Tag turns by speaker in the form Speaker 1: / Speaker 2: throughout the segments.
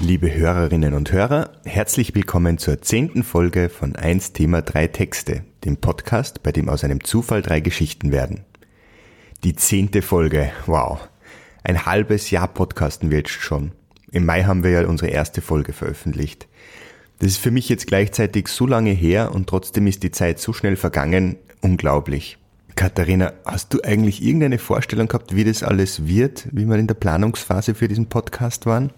Speaker 1: Liebe Hörerinnen und Hörer, herzlich willkommen zur zehnten Folge von 1 Thema 3 Texte, dem Podcast, bei dem aus einem Zufall drei Geschichten werden. Die zehnte Folge, wow. Ein halbes Jahr podcasten wir jetzt schon. Im Mai haben wir ja unsere erste Folge veröffentlicht. Das ist für mich jetzt gleichzeitig so lange her und trotzdem ist die Zeit so schnell vergangen, unglaublich. Katharina, hast du eigentlich irgendeine Vorstellung gehabt, wie das alles wird, wie wir in der Planungsphase für diesen Podcast waren?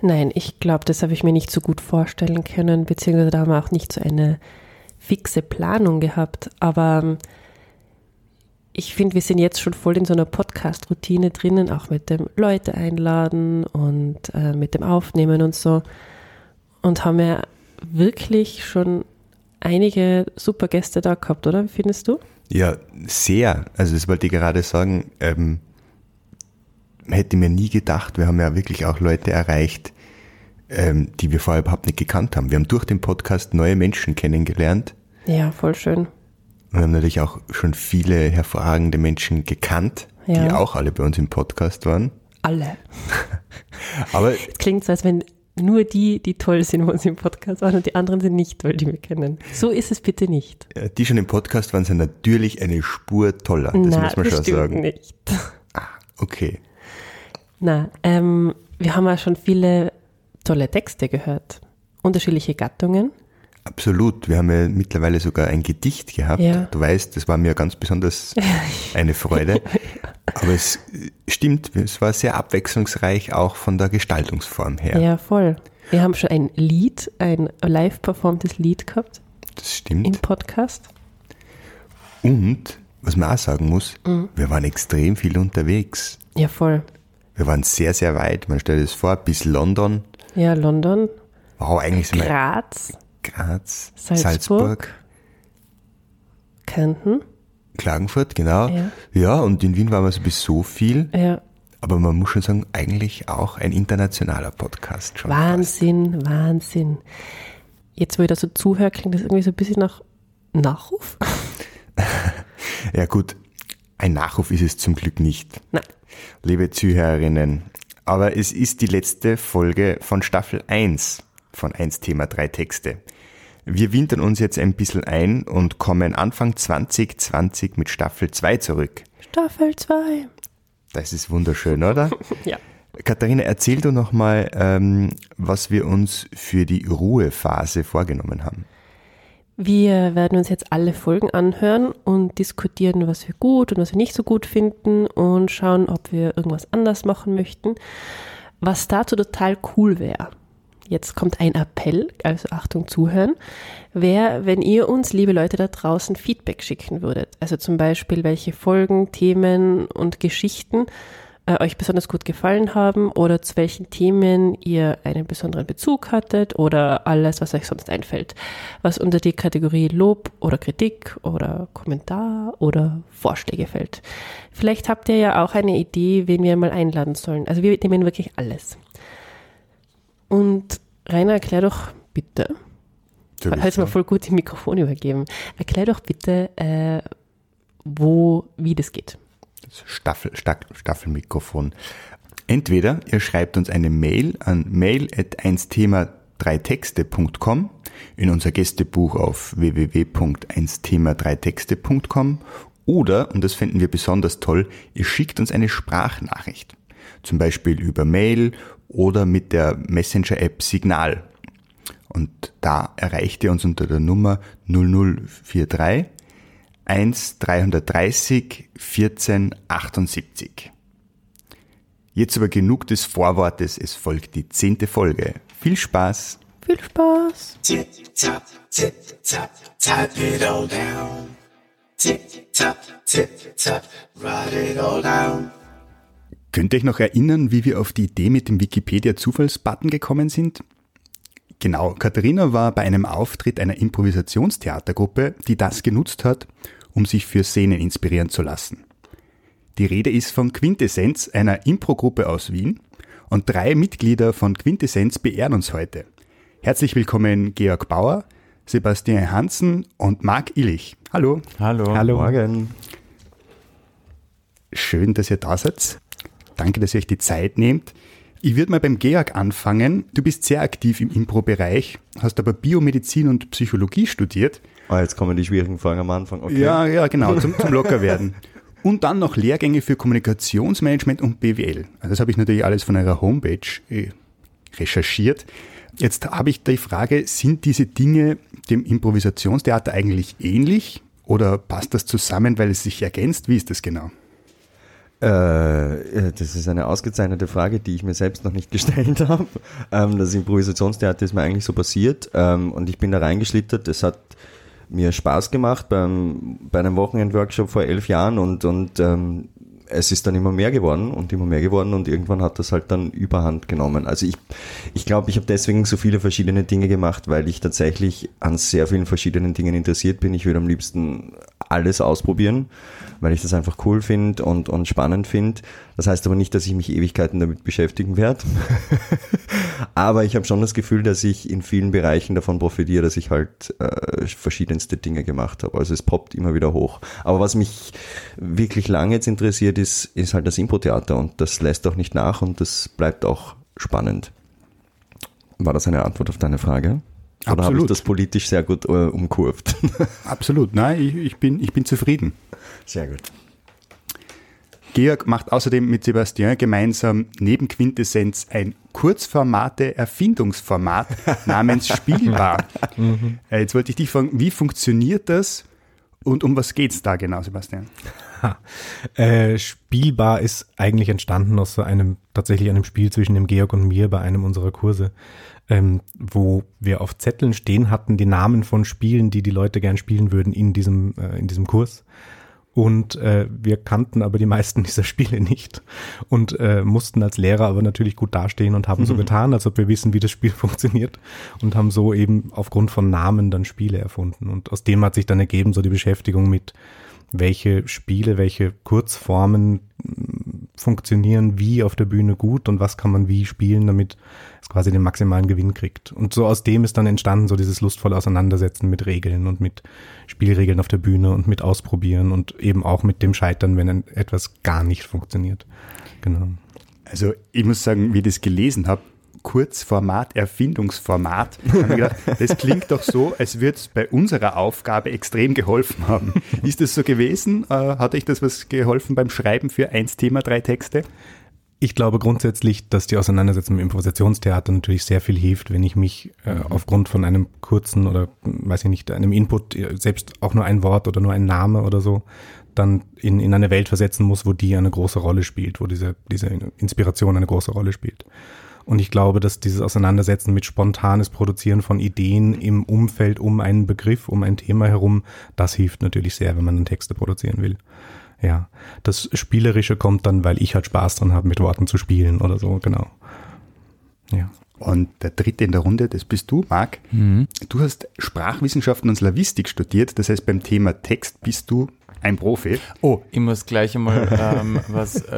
Speaker 2: Nein, ich glaube, das habe ich mir nicht so gut vorstellen können, beziehungsweise da haben wir auch nicht so eine fixe Planung gehabt. Aber ähm, ich finde, wir sind jetzt schon voll in so einer Podcast-Routine drinnen, auch mit dem Leute einladen und äh, mit dem Aufnehmen und so. Und haben ja wirklich schon einige super Gäste da gehabt, oder? Wie findest du?
Speaker 1: Ja, sehr. Also das wollte ich gerade sagen. Ähm, hätte mir nie gedacht, wir haben ja wirklich auch Leute erreicht, ähm, die wir vorher überhaupt nicht gekannt haben. Wir haben durch den Podcast neue Menschen kennengelernt.
Speaker 2: Ja, voll schön.
Speaker 1: Und haben natürlich auch schon viele hervorragende Menschen gekannt,
Speaker 2: Ja.
Speaker 1: die auch alle bei uns im Podcast waren.
Speaker 2: Alle.
Speaker 1: Aber
Speaker 2: Klingt so, als wenn nur die, die toll sind, wo sie im Podcast waren und die anderen sind nicht toll, die wir kennen. So ist es bitte nicht.
Speaker 1: äh, die schon im Podcast waren, sind natürlich eine Spur toller. Das muss man
Speaker 2: das
Speaker 1: schon sagen.
Speaker 2: nicht.
Speaker 1: Okay.
Speaker 2: Na, ähm, wir haben ja schon viele tolle Texte gehört. Unterschiedliche Gattungen.
Speaker 1: Absolut. Wir haben ja mittlerweile sogar ein Gedicht gehabt.
Speaker 2: Ja.
Speaker 1: Du weißt, das war mir ganz besonders eine Freude. Aber es stimmt, es war sehr abwechslungsreich, auch von der Gestaltungsform her.
Speaker 2: Ja, voll. Wir haben schon ein Lied, ein live performtes Lied gehabt
Speaker 1: Das
Speaker 2: im
Speaker 1: stimmt.
Speaker 2: Podcast.
Speaker 1: Und, was man auch sagen muss,
Speaker 2: Mhm.
Speaker 1: wir waren extrem viel unterwegs.
Speaker 2: Ja, voll.
Speaker 1: Wir waren sehr, sehr weit. Man stellt es vor, bis London.
Speaker 2: Ja, London,
Speaker 1: Wow, eigentlich sind
Speaker 2: Graz,
Speaker 1: Graz,
Speaker 2: Salzburg.
Speaker 1: Salzburg,
Speaker 2: Kärnten.
Speaker 1: Klagenfurt, genau.
Speaker 2: Ja.
Speaker 1: ja, und in Wien waren wir sowieso viel.
Speaker 2: Ja,
Speaker 1: Aber man muss schon sagen, eigentlich auch ein internationaler Podcast schon.
Speaker 2: Wahnsinn, Wahnsinn. Jetzt, wo ich da so zuhöre, klingt das irgendwie so ein bisschen nach Nachruf.
Speaker 1: Ja gut, ein Nachruf ist es zum Glück nicht.
Speaker 2: Nein.
Speaker 1: Liebe Zuhörerinnen, aber es ist die letzte Folge von Staffel 1 von 1 Thema 3 Texte. Wir wintern uns jetzt ein bisschen ein und kommen Anfang 2020 mit Staffel 2 zurück.
Speaker 2: Staffel 2.
Speaker 1: Das ist wunderschön, oder?
Speaker 2: Ja.
Speaker 1: Katharina, erzähl du noch mal, ähm, was wir uns für die Ruhephase vorgenommen haben.
Speaker 2: Wir werden uns jetzt alle Folgen anhören und diskutieren, was wir gut und was wir nicht so gut finden und schauen, ob wir irgendwas anders machen möchten. Was dazu total cool wäre. Jetzt kommt ein Appell, also Achtung zuhören, wäre, wenn ihr uns, liebe Leute da draußen, Feedback schicken würdet. Also zum Beispiel, welche Folgen, Themen und Geschichten äh, euch besonders gut gefallen haben oder zu welchen Themen ihr einen besonderen Bezug hattet oder alles, was euch sonst einfällt, was unter die Kategorie Lob oder Kritik oder Kommentar oder Vorschläge fällt. Vielleicht habt ihr ja auch eine Idee, wen wir mal einladen sollen. Also wir nehmen wirklich alles. Und Rainer, erklär doch bitte, jetzt mal voll gut die Mikrofon übergeben, erklär doch bitte, äh, wo, wie das geht.
Speaker 1: Staffel, Stack, Staffelmikrofon. Entweder ihr schreibt uns eine Mail an mail at 1thema3texte.com in unser Gästebuch auf www.1thema3texte.com oder, und das finden wir besonders toll, ihr schickt uns eine Sprachnachricht. Zum Beispiel über Mail oder mit der Messenger-App Signal. Und da erreicht ihr uns unter der Nummer 0043 1 330 14 78. Jetzt aber genug des Vorwortes, es folgt die zehnte Folge. Viel Spaß!
Speaker 2: Viel Spaß!
Speaker 3: Tip top, tip top, type it all down. Tip top, tip top, write it all down.
Speaker 1: Könnt ihr euch noch erinnern, wie wir auf die Idee mit dem Wikipedia-Zufallsbutton gekommen sind? Genau, Katharina war bei einem Auftritt einer Improvisationstheatergruppe, die das genutzt hat, um sich für Szenen inspirieren zu lassen. Die Rede ist von Quintessenz, einer Impro-Gruppe aus Wien. Und drei Mitglieder von Quintessenz beehren uns heute. Herzlich willkommen Georg Bauer, Sebastian Hansen und Marc Illich. Hallo.
Speaker 4: Hallo.
Speaker 1: Hallo.
Speaker 4: Morgen.
Speaker 1: Schön, dass ihr da seid. Danke, dass ihr euch die Zeit nehmt. Ich würde mal beim Georg anfangen. Du bist sehr aktiv im Impro-Bereich, hast aber Biomedizin und Psychologie studiert.
Speaker 4: Ah, jetzt kommen die schwierigen Fragen am Anfang. Okay.
Speaker 1: Ja, ja, genau, zum, zum Lockerwerden. Und dann noch Lehrgänge für Kommunikationsmanagement und BWL. Also das habe ich natürlich alles von eurer Homepage äh, recherchiert. Jetzt habe ich die Frage, sind diese Dinge dem Improvisationstheater eigentlich ähnlich oder passt das zusammen, weil es sich ergänzt? Wie ist das genau?
Speaker 4: Äh, das ist eine ausgezeichnete Frage, die ich mir selbst noch nicht gestellt habe. Ähm, das Improvisationstheater ist mir eigentlich so passiert ähm, und ich bin da reingeschlittert. Es hat mir Spaß gemacht beim, bei einem Wochenendworkshop vor elf Jahren und, und ähm, es ist dann immer mehr geworden und immer mehr geworden und irgendwann hat das halt dann überhand genommen. Also ich ich, glaube, ich habe deswegen so viele verschiedene Dinge gemacht, weil ich tatsächlich an sehr vielen verschiedenen Dingen interessiert bin. Ich würde am liebsten alles ausprobieren, weil ich das einfach cool finde und, und spannend finde. Das heißt aber nicht, dass ich mich Ewigkeiten damit beschäftigen werde. aber ich habe schon das Gefühl, dass ich in vielen Bereichen davon profitiere, dass ich halt äh, verschiedenste Dinge gemacht habe. Also es poppt immer wieder hoch. Aber was mich wirklich lange jetzt interessiert, ist, ist halt das Impro-Theater und das lässt auch nicht nach und das bleibt auch spannend. War das eine Antwort auf deine Frage? Oder habe ich
Speaker 1: Absolut.
Speaker 4: das politisch sehr gut äh, umkurvt?
Speaker 1: Absolut, nein, ich, ich, bin, ich bin zufrieden.
Speaker 4: Sehr gut.
Speaker 1: Georg macht außerdem mit Sebastian gemeinsam neben Quintessenz ein Kurzformate-Erfindungsformat namens Spielbar. Äh, Jetzt wollte ich dich fragen, wie funktioniert das und um was geht's da genau, Sebastian?
Speaker 5: Äh, Spielbar ist eigentlich entstanden aus so einem, tatsächlich einem Spiel zwischen dem Georg und mir bei einem unserer Kurse, ähm, wo wir auf Zetteln stehen hatten die Namen von Spielen, die die Leute gern spielen würden in diesem, äh, in diesem Kurs. Und äh, wir kannten aber die meisten dieser Spiele nicht und äh, mussten als Lehrer aber natürlich gut dastehen und haben so getan, als ob wir wissen, wie das Spiel funktioniert und haben so eben aufgrund von Namen dann Spiele erfunden. Und aus dem hat sich dann ergeben so die Beschäftigung mit welche Spiele, welche Kurzformen funktionieren wie auf der Bühne gut und was kann man wie spielen, damit es quasi den maximalen Gewinn kriegt. Und so aus dem ist dann entstanden so dieses lustvolle Auseinandersetzen mit Regeln und mit Spielregeln auf der Bühne und mit Ausprobieren und eben auch mit dem Scheitern, wenn etwas gar nicht funktioniert. Genau.
Speaker 1: Also ich muss sagen, wie ich das gelesen habe, Kurzformat, Erfindungsformat, gedacht, das klingt doch so, als würde es bei unserer Aufgabe extrem geholfen haben. Ist das so gewesen? Äh, hat euch das was geholfen beim Schreiben für eins Thema, drei Texte?
Speaker 5: Ich glaube grundsätzlich, dass die Auseinandersetzung mit Improvisationstheater natürlich sehr viel hilft, wenn ich mich äh, aufgrund von einem kurzen oder, weiß ich nicht, einem Input, äh, selbst auch nur ein Wort oder nur ein Name oder so, dann in, in eine Welt versetzen muss, wo die eine große Rolle spielt, wo diese, diese Inspiration eine große Rolle spielt. Und ich glaube, dass dieses Auseinandersetzen mit spontanes Produzieren von Ideen im Umfeld um einen Begriff, um ein Thema herum, das hilft natürlich sehr, wenn man dann Texte produzieren will. Ja, das Spielerische kommt dann, weil ich halt Spaß dran habe, mit Worten zu spielen oder so, genau. Ja.
Speaker 1: Und der dritte in der Runde, das bist du, Marc. Du hast Sprachwissenschaften und Slavistik studiert, das heißt beim Thema Text bist du ein Profi.
Speaker 6: Oh, ich muss gleich einmal ähm, was äh,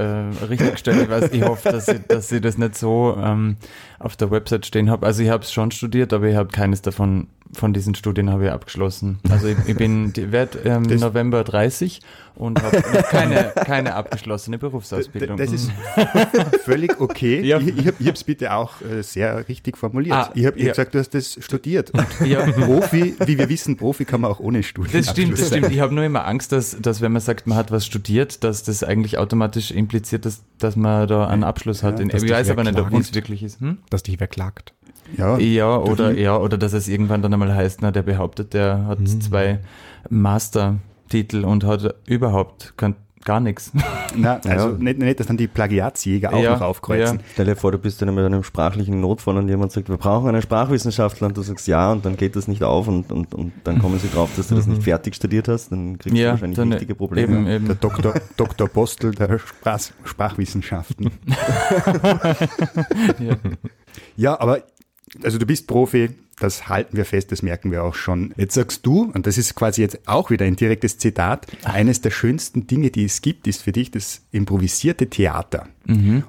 Speaker 6: richtigstellen. Ich, weiß, ich hoffe, dass ich, dass ich das nicht so ähm, auf der Website stehen habe. Also ich habe es schon studiert, aber ich habe keines davon von diesen Studien habe ich abgeschlossen. Also ich, ich bin werde ähm, November 30 und habe keine, keine abgeschlossene Berufsausbildung.
Speaker 1: Das ist völlig okay.
Speaker 6: Ja.
Speaker 1: Ich, ich habe es bitte auch äh, sehr richtig formuliert.
Speaker 6: Ah,
Speaker 1: ich habe
Speaker 6: ja.
Speaker 1: gesagt, du hast das studiert. Und
Speaker 6: ja,
Speaker 1: Profi, wie wir wissen, Profi kann man auch ohne Studium.
Speaker 6: Das stimmt, das stimmt. Ich habe nur immer Angst, dass, dass wenn man sagt, man hat was studiert, dass das eigentlich automatisch impliziert, dass, dass man da einen Abschluss hat.
Speaker 1: Ja,
Speaker 6: ich weiß aber nicht, ob es wirklich ist. Hm?
Speaker 5: Dass dich verklagt.
Speaker 1: Ja,
Speaker 6: Ja, oder, ja, oder dass es irgendwann dann einmal heißt, na, der behauptet, der hat zwei Mastertitel und hat überhaupt kein, gar nichts.
Speaker 1: na, also
Speaker 4: Ja.
Speaker 1: nicht, nicht, dass dann die Plagiatsjäger auch
Speaker 6: Ja,
Speaker 1: noch aufkreuzen.
Speaker 4: Stell dir vor, du bist dann mit einem sprachlichen Notfall und jemand sagt, wir brauchen einen Sprachwissenschaftler und du sagst ja und dann geht das nicht auf und, und, und dann kommen sie drauf, dass du das nicht fertig studiert hast, dann kriegst du wahrscheinlich
Speaker 6: dann
Speaker 4: richtige Probleme.
Speaker 6: Eben, eben.
Speaker 1: Der Doktor, Dr. Postel der Sprach, Sprachwissenschaften.
Speaker 6: Ja.
Speaker 1: Aber also du bist Profi, Das halten wir fest, das merken wir auch schon. Jetzt sagst du, und das ist quasi jetzt auch wieder ein direktes Zitat, eines der schönsten Dinge, die es gibt, ist für dich das improvisierte Theater.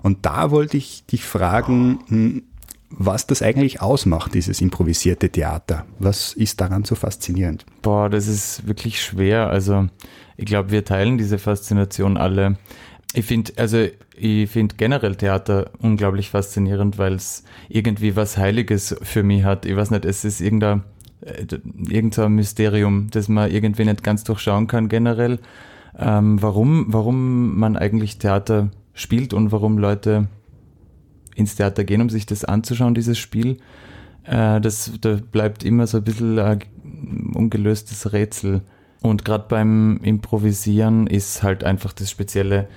Speaker 1: Und da wollte ich dich fragen, hm, was das eigentlich ausmacht, dieses improvisierte Theater. Was ist daran so faszinierend?
Speaker 6: Boah, das ist wirklich schwer. Also ich glaube, wir teilen diese Faszination alle. Ich finde, also ich finde generell Theater unglaublich faszinierend, weil es irgendwie was Heiliges für mich hat. Ich weiß nicht, es ist irgendein, äh, irgendein Mysterium, das man irgendwie nicht ganz durchschauen kann generell. Ähm, warum, warum man eigentlich Theater spielt und warum Leute ins Theater gehen, um sich das anzuschauen, dieses Spiel. Äh, das da bleibt immer so ein bisschen ein ungelöstes Rätsel. Und gerade beim Improvisieren ist halt einfach das Spezielle,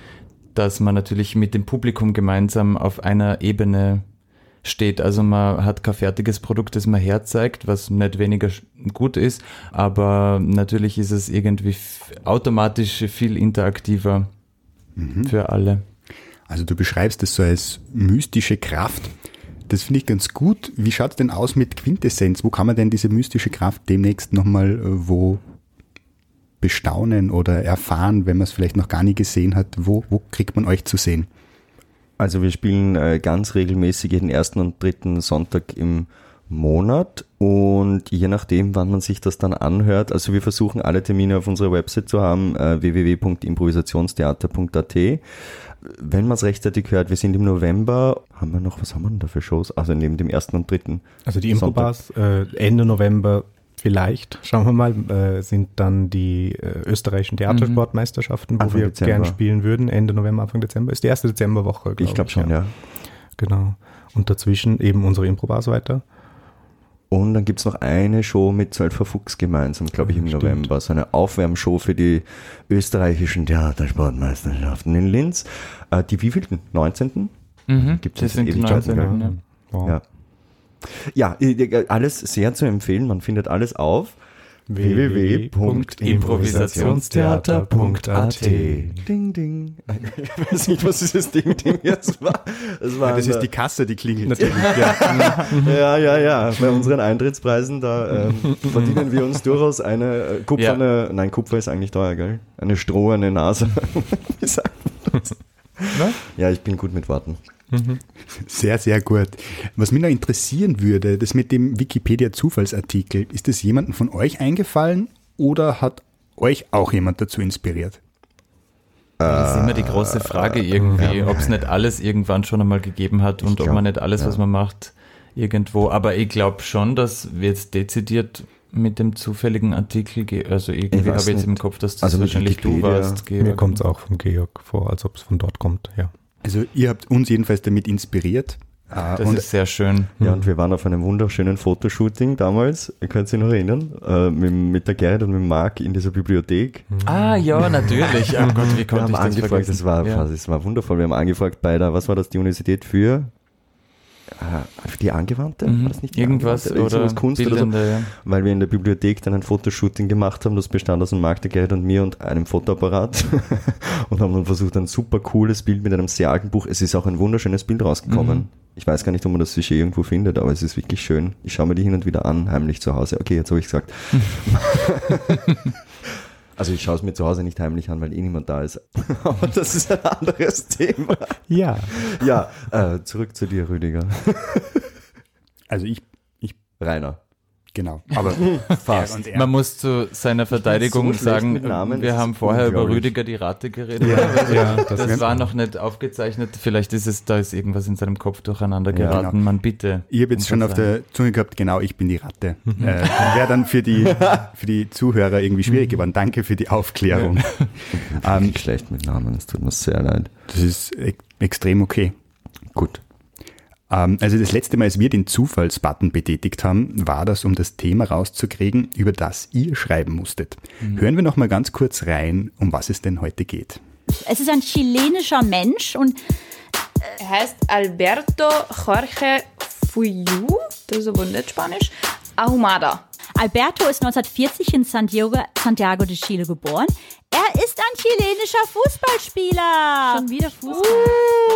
Speaker 6: dass man natürlich mit dem Publikum gemeinsam auf einer Ebene steht. Also man hat kein fertiges Produkt, das man herzeigt, was nicht weniger gut ist, aber natürlich ist es irgendwie automatisch viel interaktiver für alle.
Speaker 1: Also du beschreibst es so als mystische Kraft. Das finde ich ganz gut. Wie schaut es denn aus mit Quintessenz? Wo kann man denn diese mystische Kraft demnächst nochmal äh, wo bestaunen oder erfahren, wenn man es vielleicht noch gar nie gesehen hat? Wo, wo kriegt man euch zu sehen?
Speaker 4: Also wir spielen äh, ganz regelmäßig jeden ersten und dritten Sonntag im Monat und je nachdem, wann man sich das dann anhört, also wir versuchen alle Termine auf unserer Website zu haben, äh, www.improvisationstheater.at. Wenn man es rechtzeitig hört, wir sind im November, haben wir noch, was haben wir denn da für Shows? Also neben dem ersten und dritten.
Speaker 5: Also die Improbars äh, Ende November vielleicht, schauen wir mal, äh, sind dann die äh, österreichischen Theatersportmeisterschaften, wo
Speaker 4: Anfang
Speaker 5: wir
Speaker 4: Dezember.
Speaker 5: gern spielen würden. Ende November, Anfang Dezember. Ist die erste Dezemberwoche, glaub
Speaker 4: Ich glaube schon, ja.
Speaker 5: Genau. Und dazwischen eben unsere Improbars weiter.
Speaker 4: Und dann gibt's noch eine Show mit Zwölfer Fuchs gemeinsam, glaube ich, im
Speaker 5: Stimmt.
Speaker 4: November. So eine Aufwärmshow für die österreichischen Theatersportmeisterschaften in Linz. Äh, die wievielten? 19.?
Speaker 6: Mhm.
Speaker 4: Gibt's
Speaker 6: das
Speaker 4: das
Speaker 6: sind die
Speaker 4: Ewigkeiten,
Speaker 6: 19. Ja.
Speaker 5: Wow.
Speaker 4: Ja. Ja, alles sehr zu empfehlen. Man findet alles auf
Speaker 5: www.improvisationstheater.at.
Speaker 4: Ding, ding. Ich weiß nicht, was dieses Ding, Ding jetzt war. Das war
Speaker 1: Das ist die Kasse, die klingelt.
Speaker 5: Natürlich, ja.
Speaker 4: ja, ja, ja. Bei unseren Eintrittspreisen, da ähm, verdienen wir uns durchaus eine äh, kupferne, nein, Kupfer ist eigentlich teuer, gell? Eine stroherne Nase. Wie sagt man das? Ja, ich bin gut mit Worten.
Speaker 1: Sehr, sehr gut. Was mich noch interessieren würde, das mit dem Wikipedia-Zufallsartikel, ist das jemandem von euch eingefallen oder hat euch auch jemand dazu inspiriert?
Speaker 6: Das ist immer die große Frage irgendwie, ob es nicht alles irgendwann schon einmal gegeben hat und ob
Speaker 4: glaub,
Speaker 6: man nicht alles, was
Speaker 4: ja.
Speaker 6: man macht, irgendwo. Aber ich glaube schon, dass wir jetzt dezidiert mit dem zufälligen Artikel, also irgendwie habe ich jetzt
Speaker 4: nicht.
Speaker 6: im Kopf, dass das
Speaker 4: Also
Speaker 6: wahrscheinlich du
Speaker 4: Wikipedia-
Speaker 6: warst.
Speaker 5: Mir
Speaker 6: Georg.
Speaker 5: kommt es auch vom Georg vor, als ob es von dort kommt, ja.
Speaker 1: Also ihr habt uns jedenfalls damit inspiriert. Äh,
Speaker 6: Das
Speaker 1: und
Speaker 6: ist sehr schön.
Speaker 4: Ja, und wir waren auf einem wunderschönen Fotoshooting damals, ihr könnt sich noch erinnern, äh, mit, mit der Gerrit und mit Marc in dieser Bibliothek.
Speaker 6: Ah, ja, natürlich. Oh Gott, wie
Speaker 4: Wir
Speaker 6: konnte
Speaker 4: haben
Speaker 6: ich das
Speaker 4: angefragt, das war,
Speaker 6: ja.
Speaker 4: das war wundervoll. Wir haben angefragt bei der, was war das, die Universität für? Äh, für die Angewandte?
Speaker 6: Mhm.
Speaker 4: War das nicht die
Speaker 6: Irgendwas
Speaker 4: Angewandte?
Speaker 6: oder
Speaker 4: Kunst oder so?
Speaker 6: Bildende, ja.
Speaker 4: Weil wir in der Bibliothek dann ein Fotoshooting gemacht haben, das bestand aus einem Gerrit und mir und einem Fotoapparat und haben dann versucht, ein super cooles Bild mit einem sehr alten Buch. Es ist auch ein wunderschönes Bild rausgekommen.
Speaker 6: Mhm.
Speaker 4: Ich weiß gar nicht, ob man das sicher irgendwo findet, aber es ist wirklich schön. Ich schaue mir die hin und wieder an, heimlich zu Hause. Okay, jetzt habe ich gesagt. also ich schaue es mir zu Hause nicht heimlich an, weil eh niemand da ist. aber das ist ein anderes Thema.
Speaker 5: Ja.
Speaker 4: Ja, äh, zurück zu dir, Rüdiger.
Speaker 1: also ich, ich,
Speaker 4: Rainer.
Speaker 1: Genau. Aber
Speaker 4: Fast.
Speaker 1: er.
Speaker 6: Man muss zu seiner Verteidigung
Speaker 4: so
Speaker 6: sagen, wir haben vorher über. Rüdiger die Ratte geredet.
Speaker 5: ja,
Speaker 6: Das,
Speaker 5: das,
Speaker 6: war noch nicht aufgezeichnet. Vielleicht ist es, da ist irgendwas in seinem Kopf durcheinander
Speaker 4: Ja,
Speaker 6: geraten.
Speaker 1: genau.
Speaker 6: Man bitte.
Speaker 1: Ich habe jetzt schon auf der Zunge gehabt, genau, ich bin die Ratte. äh, Wäre dann für die, für die Zuhörer irgendwie schwierig geworden. Danke für die Aufklärung. Ähm,
Speaker 4: Wirklich schlecht mit Namen, es tut mir sehr leid.
Speaker 1: das ist e extrem okay.
Speaker 4: Gut.
Speaker 1: Ähm, also das letzte Mal, als wir den Zufallsbutton betätigt haben, war das, um das Thema rauszukriegen, über das ihr schreiben musstet. Hören wir noch mal ganz kurz rein, um was es denn heute geht.
Speaker 7: Es ist ein chilenischer Mensch und
Speaker 8: Er heißt Alberto Jorge Fuyu, das ist aber nicht Spanisch, Ahumada.
Speaker 7: Alberto ist 1940 in Santiago, Santiago de Chile geboren. Er ist ein chilenischer Fußballspieler.
Speaker 8: Schon wieder Fußball.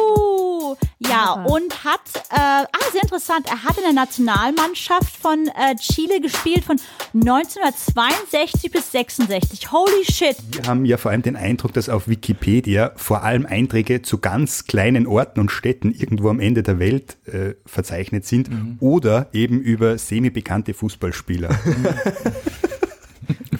Speaker 7: Uh, ja,
Speaker 2: war's.
Speaker 7: und hat, äh, ah, sehr interessant, er hat in der Nationalmannschaft von äh, Chile gespielt von 1962 bis 66. Holy shit.
Speaker 1: Wir haben ja vor allem den Eindruck, dass auf Wikipedia vor allem Einträge zu ganz kleinen Orten und Städten irgendwo am Ende der Welt äh, verzeichnet sind oder eben über semi-bekannte Fußballspieler.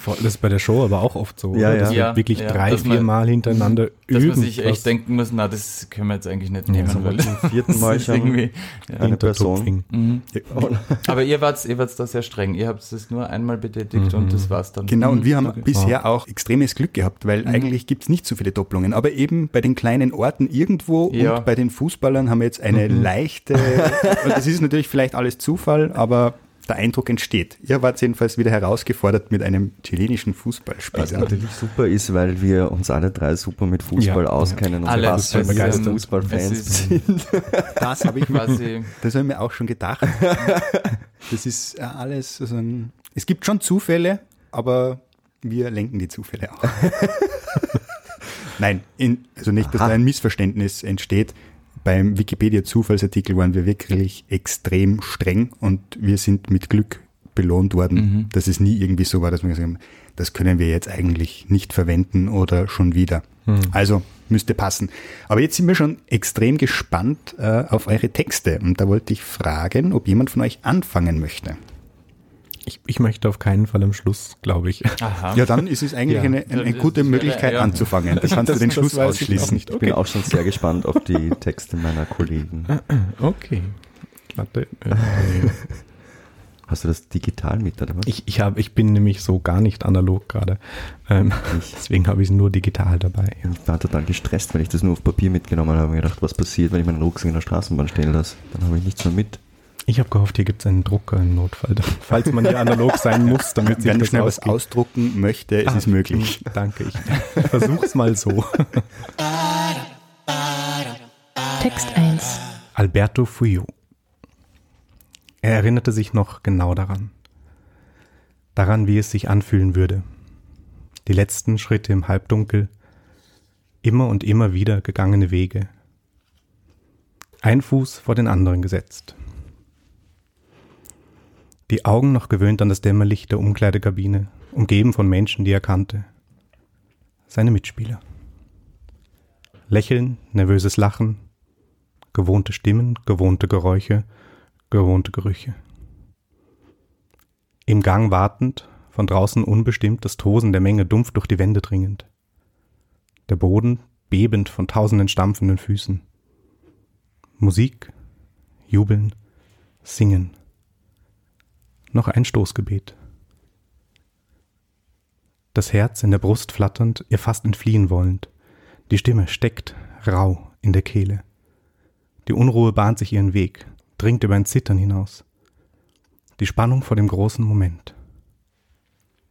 Speaker 5: Das ist bei der Show aber auch oft so,
Speaker 4: Ja,
Speaker 5: oder? dass
Speaker 4: ja.
Speaker 5: wir
Speaker 6: Ja,
Speaker 5: wirklich
Speaker 6: ja,
Speaker 5: drei,
Speaker 6: dass man-
Speaker 5: vier Mal hintereinander
Speaker 6: Dass
Speaker 5: üben.
Speaker 6: man sich echt denken muss, na, das können wir jetzt eigentlich nicht nehmen,
Speaker 4: Zum
Speaker 6: weil
Speaker 4: zum vierten Mal schon
Speaker 6: irgendwie, ja.
Speaker 4: eine Person.
Speaker 6: Mhm. Aber ihr wart, ihr wart da sehr streng. Ihr habt es nur einmal betätigt und das war's dann.
Speaker 1: Genau, und wir haben
Speaker 6: Okay.
Speaker 1: bisher auch extremes Glück gehabt, weil eigentlich gibt's nicht so viele Doppelungen. Aber eben bei den kleinen Orten irgendwo
Speaker 6: Ja.
Speaker 1: und bei den Fußballern haben wir jetzt eine leichte, und das ist natürlich vielleicht alles Zufall, aber der Eindruck entsteht. Ihr wart jedenfalls wieder herausgefordert mit einem chilenischen Fußballspieler.
Speaker 4: Was natürlich super ist, weil wir uns alle drei super mit Fußball
Speaker 5: Ja,
Speaker 4: auskennen und
Speaker 6: Alle
Speaker 4: was für. Fußballfans sind.
Speaker 1: Das habe ich mir,
Speaker 6: quasi.
Speaker 1: das habe ich mir auch schon gedacht. Das ist äh, alles so ein, es gibt schon Zufälle, aber wir lenken die Zufälle auch. Nein, in, also nicht, dass
Speaker 4: Aha.
Speaker 1: da ein Missverständnis entsteht. Beim Wikipedia-Zufallsartikel waren wir wirklich extrem streng und wir sind mit Glück belohnt worden, dass es nie irgendwie so war, dass wir gesagt haben, das können wir jetzt eigentlich nicht verwenden oder schon wieder. Also müsste passen. Aber jetzt sind wir schon extrem gespannt äh, auf eure Texte und da wollte ich fragen, ob jemand von euch anfangen möchte.
Speaker 5: Ich, ich möchte auf keinen Fall am Schluss, glaube ich.
Speaker 6: Aha.
Speaker 1: Ja, dann ist es eigentlich
Speaker 5: Ja.
Speaker 1: eine, eine, eine
Speaker 6: Das
Speaker 1: gute Möglichkeit
Speaker 6: ja.
Speaker 1: anzufangen. Da kannst du
Speaker 5: Das-
Speaker 1: den
Speaker 5: das
Speaker 1: Schluss
Speaker 5: ich
Speaker 1: ausschließen.
Speaker 4: Ich bin auch schon sehr gespannt auf die Texte meiner Kollegen.
Speaker 5: Okay. Warte. Äh,
Speaker 4: Hast du das digital mit, oder was?
Speaker 5: ich, ich, hab, ich bin nämlich so gar nicht analog gerade. Ähm, deswegen habe ich es nur digital dabei. Ja.
Speaker 4: Ich war total gestresst, weil ich das nur auf Papier mitgenommen habe und gedacht, was passiert, wenn ich meinen Rucksack in der Straßenbahn stehen lasse? Dann habe ich nichts mehr mit.
Speaker 5: Ich habe gehofft, hier gibt es einen Drucker im Notfall, falls man hier analog sein muss, damit sich
Speaker 1: Wenn
Speaker 5: das
Speaker 1: schnell was
Speaker 5: ausgeht.
Speaker 1: ausdrucken möchte, es
Speaker 5: Ah,
Speaker 1: ist möglich.
Speaker 5: mm, Danke, ich versuch's mal so.
Speaker 2: Text 1.
Speaker 5: Alberto Fuyo. Er erinnerte sich noch genau daran. Daran, wie es sich anfühlen würde. Die letzten Schritte im Halbdunkel, immer und immer wieder gegangene Wege. Ein Fuß vor den anderen gesetzt. Die Augen noch gewöhnt an das Dämmerlicht der Umkleidekabine, umgeben von Menschen, die er kannte. Seine Mitspieler. Lächeln, nervöses Lachen, gewohnte Stimmen, gewohnte Geräusche, gewohnte Gerüche. Im Gang wartend, von draußen unbestimmt das Tosen der Menge dumpf durch die Wände dringend. Der Boden bebend von tausenden stampfenden Füßen. Musik, Jubeln, Singen. Noch ein Stoßgebet. Das Herz in der Brust flatternd, ihr fast entfliehen wollend. Die Stimme steckt, rau, in der Kehle. Die Unruhe bahnt sich ihren Weg, dringt über ein Zittern hinaus. Die Spannung vor dem großen Moment.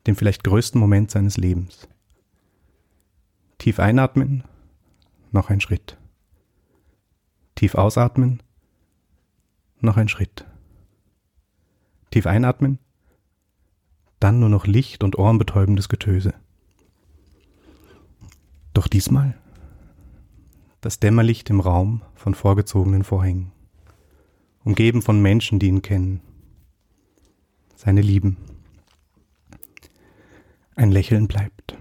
Speaker 5: Dem vielleicht größten Moment seines Lebens. Tief einatmen, noch ein Schritt. Tief ausatmen, noch ein Schritt. Tief einatmen, dann nur noch Licht und ohrenbetäubendes Getöse. Doch diesmal das Dämmerlicht im Raum von vorgezogenen Vorhängen, umgeben von Menschen, die ihn kennen, seine Lieben. Ein Lächeln bleibt.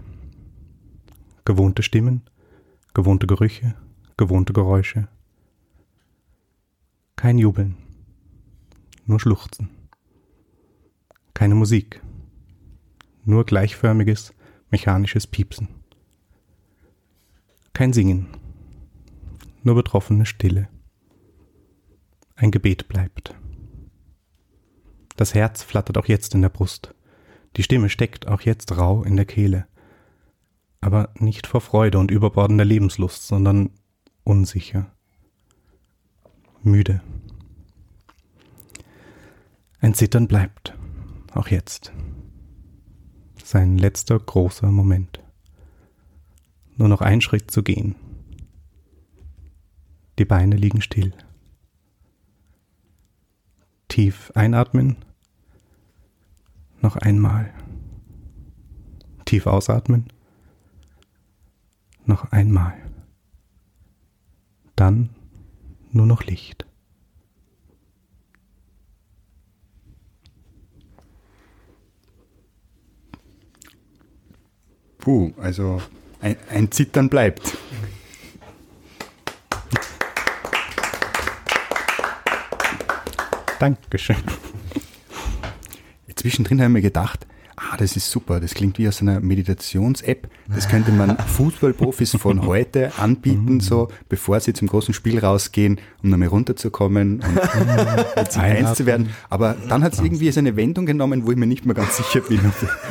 Speaker 5: Gewohnte Stimmen, gewohnte Gerüche, gewohnte Geräusche. Kein Jubeln, nur Schluchzen. Keine Musik, nur gleichförmiges, mechanisches Piepsen. Kein Singen, nur betroffene Stille. Ein Gebet bleibt. Das Herz flattert auch jetzt in der Brust. Die Stimme steckt auch jetzt rau in der Kehle. Aber nicht vor Freude und überbordender Lebenslust, sondern unsicher. Müde. Ein Zittern bleibt, auch jetzt. Sein letzter großer Moment. Nur noch ein Schritt zu gehen. Die Beine liegen still. Tief einatmen. Noch einmal. Tief ausatmen. Noch einmal. Dann nur noch Licht.
Speaker 1: Puh, also ein, ein Zittern bleibt.
Speaker 5: Dankeschön.
Speaker 1: Zwischendrin habe ich mir gedacht, ah, das ist super, das klingt wie aus einer Meditations-App. Das könnte man Fußballprofis von heute anbieten, so bevor sie zum großen Spiel rausgehen, um nochmal runterzukommen und eins zu werden. Aber dann hat es irgendwie so eine Wendung genommen, wo ich mir nicht mehr ganz sicher bin,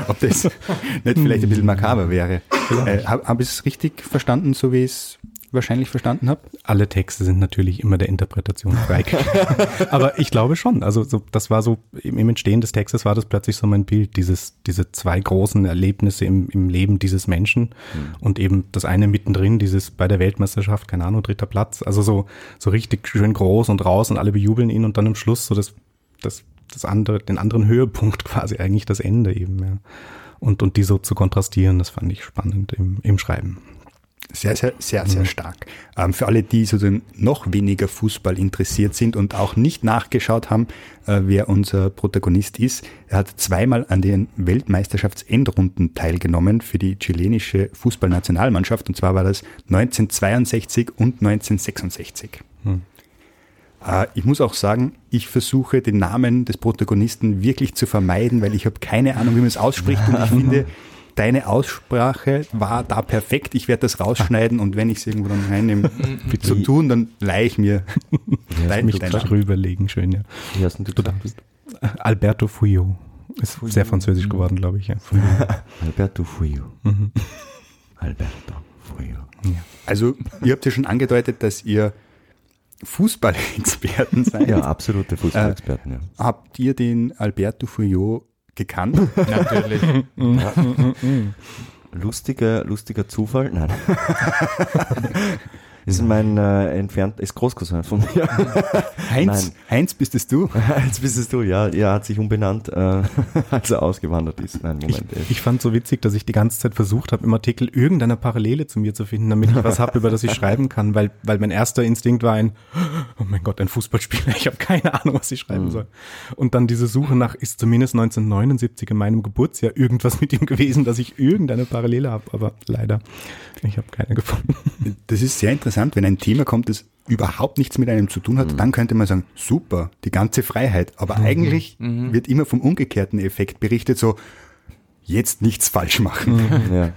Speaker 1: ob, das nicht vielleicht ein bisschen makaber wäre. Äh, Habe hab ich es richtig verstanden, so wie es wahrscheinlich verstanden habe?
Speaker 5: Alle Texte sind natürlich immer der Interpretation freigegeben. Aber ich glaube schon. Also so, das war so, im, Entstehen des Textes war das plötzlich so mein Bild, dieses, diese zwei großen Erlebnisse im, im Leben dieses Menschen und eben das eine mittendrin, dieses bei der Weltmeisterschaft, keine Ahnung, dritter Platz. Also so, so richtig schön groß und raus und alle bejubeln ihn und dann am Schluss so das, das, das andere, den anderen Höhepunkt quasi eigentlich das Ende eben, ja. Und, und die so zu kontrastieren, das fand ich spannend im, im Schreiben.
Speaker 1: Sehr, sehr, sehr, sehr stark. Ähm, für alle, die sozusagen noch weniger Fußball interessiert sind und auch nicht nachgeschaut haben, äh, wer unser Protagonist ist, er hat zweimal an den Weltmeisterschaftsendrunden teilgenommen für die chilenische Fußballnationalmannschaft und zwar war das 1962 und 1966. Äh, Ich muss auch sagen, ich versuche den Namen des Protagonisten wirklich zu vermeiden, weil ich habe keine Ahnung, wie man es ausspricht und ich finde, deine Aussprache war da perfekt. Ich werde das rausschneiden und wenn ich es irgendwo dann reinnehme, zu tun, dann leih ich mir dein,
Speaker 5: Mich
Speaker 1: dein
Speaker 5: drüber legen, schön, ja.
Speaker 4: Wie hast denn du gesagt?
Speaker 5: Alberto Fuyo. Ist sehr französisch geworden, glaube ich, ja.
Speaker 4: Alberto Fuyo. Alberto Fuyo.
Speaker 1: Also, ihr habt ja schon angedeutet, dass ihr Fußballexperten seid.
Speaker 4: Ja, absolute Fußballexperten, ja.
Speaker 1: Habt ihr den Alberto Fouillot gekannt?
Speaker 6: Natürlich.
Speaker 4: Lustiger, lustiger Zufall? Nein. ist mein äh, entfernt, ist Großcousin von mir.
Speaker 1: Heinz, Heinz bist es du?
Speaker 4: Jetzt bist es du, ja. Er hat sich umbenannt, äh, als er ausgewandert ist. Nein, Moment.
Speaker 5: Ich fand so witzig, dass ich die ganze Zeit versucht habe, im Artikel irgendeine Parallele zu mir zu finden, damit ich was habe, über das ich schreiben kann, weil, weil mein erster Instinkt war ein, oh mein Gott, ein Fußballspieler, ich habe keine Ahnung, was ich schreiben soll. Und dann diese Suche nach, ist zumindest 1979 in meinem Geburtsjahr irgendwas mit ihm gewesen, dass ich irgendeine Parallele habe, aber leider, ich habe keine gefunden.
Speaker 1: Das ist sehr interessant, wenn ein Thema kommt, das überhaupt nichts mit einem zu tun hat, dann könnte man sagen, super, die ganze Freiheit. Aber eigentlich wird immer vom umgekehrten Effekt berichtet, so, jetzt nichts falsch machen.
Speaker 4: Ja.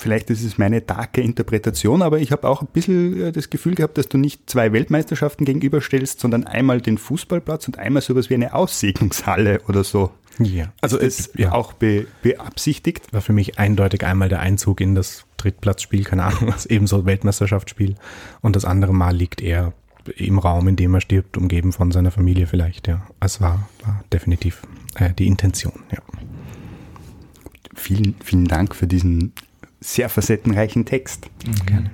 Speaker 1: Vielleicht ist es meine darke Interpretation, aber ich habe auch ein bisschen äh, das Gefühl gehabt, dass du nicht zwei Weltmeisterschaften gegenüberstellst, sondern einmal den Fußballplatz und einmal sowas wie eine Aussegnungshalle oder so.
Speaker 5: Ja, also
Speaker 1: ist
Speaker 5: ja.
Speaker 1: auch be beabsichtigt?
Speaker 5: war für mich eindeutig einmal der Einzug in das Drittplatzspiel, keine Ahnung, was ebenso Weltmeisterschaftsspiel. Und das andere Mal liegt er im Raum, in dem er stirbt, umgeben von seiner Familie vielleicht, ja. Es war, war definitiv äh, die Intention, ja.
Speaker 1: Vielen, vielen Dank für diesen sehr facettenreichen Text.
Speaker 5: Gerne.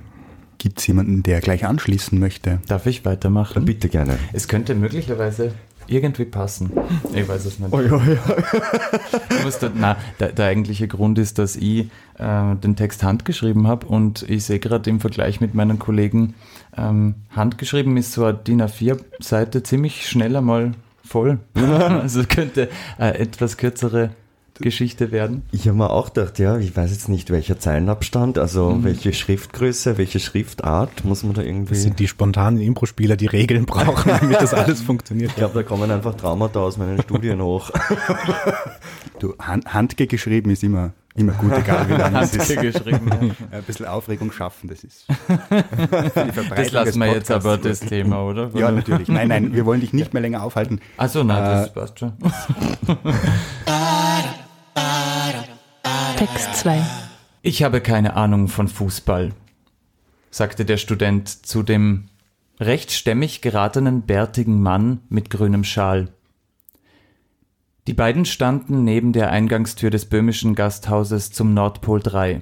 Speaker 1: Gibt es jemanden, der gleich anschließen möchte?
Speaker 6: Darf ich weitermachen?
Speaker 4: Bitte gerne.
Speaker 6: Es könnte möglicherweise irgendwie passen. Ich weiß es nicht. Du musst da, na, der, der eigentliche Grund ist, dass ich äh, den Text handgeschrieben habe und ich sehe gerade im Vergleich mit meinen Kollegen, ähm, handgeschrieben ist so eine DIN A4-Seite ziemlich schnell einmal voll. also könnte äh, etwas kürzere Geschichte werden.
Speaker 4: Ich habe mir auch gedacht, ja, ich weiß jetzt nicht, welcher Zeilenabstand, also welche Schriftgröße, welche Schriftart, muss man da irgendwie...
Speaker 5: Das sind die spontanen Impro-Spieler, die Regeln brauchen, damit das alles funktioniert.
Speaker 4: ich glaube, da kommen einfach Traumata aus meinen Studien hoch.
Speaker 1: Du, Hand, handgeschrieben ist immer, immer gut, egal wie lange es ist.
Speaker 6: geschrieben.
Speaker 1: Ein bisschen Aufregung schaffen, das ist.
Speaker 6: Das lassen wir jetzt aber das. Thema, oder?
Speaker 1: Ja, natürlich. Nein, nein, wir wollen dich nicht mehr länger aufhalten.
Speaker 6: Achso, nein, das
Speaker 1: Äh,
Speaker 6: passt schon.
Speaker 2: Text 2.
Speaker 6: Ich habe keine Ahnung von Fußball, sagte der Student zu dem recht stämmig geratenen bärtigen Mann mit grünem Schal. Die beiden standen neben der Eingangstür des böhmischen Gasthauses zum Nordpol 3.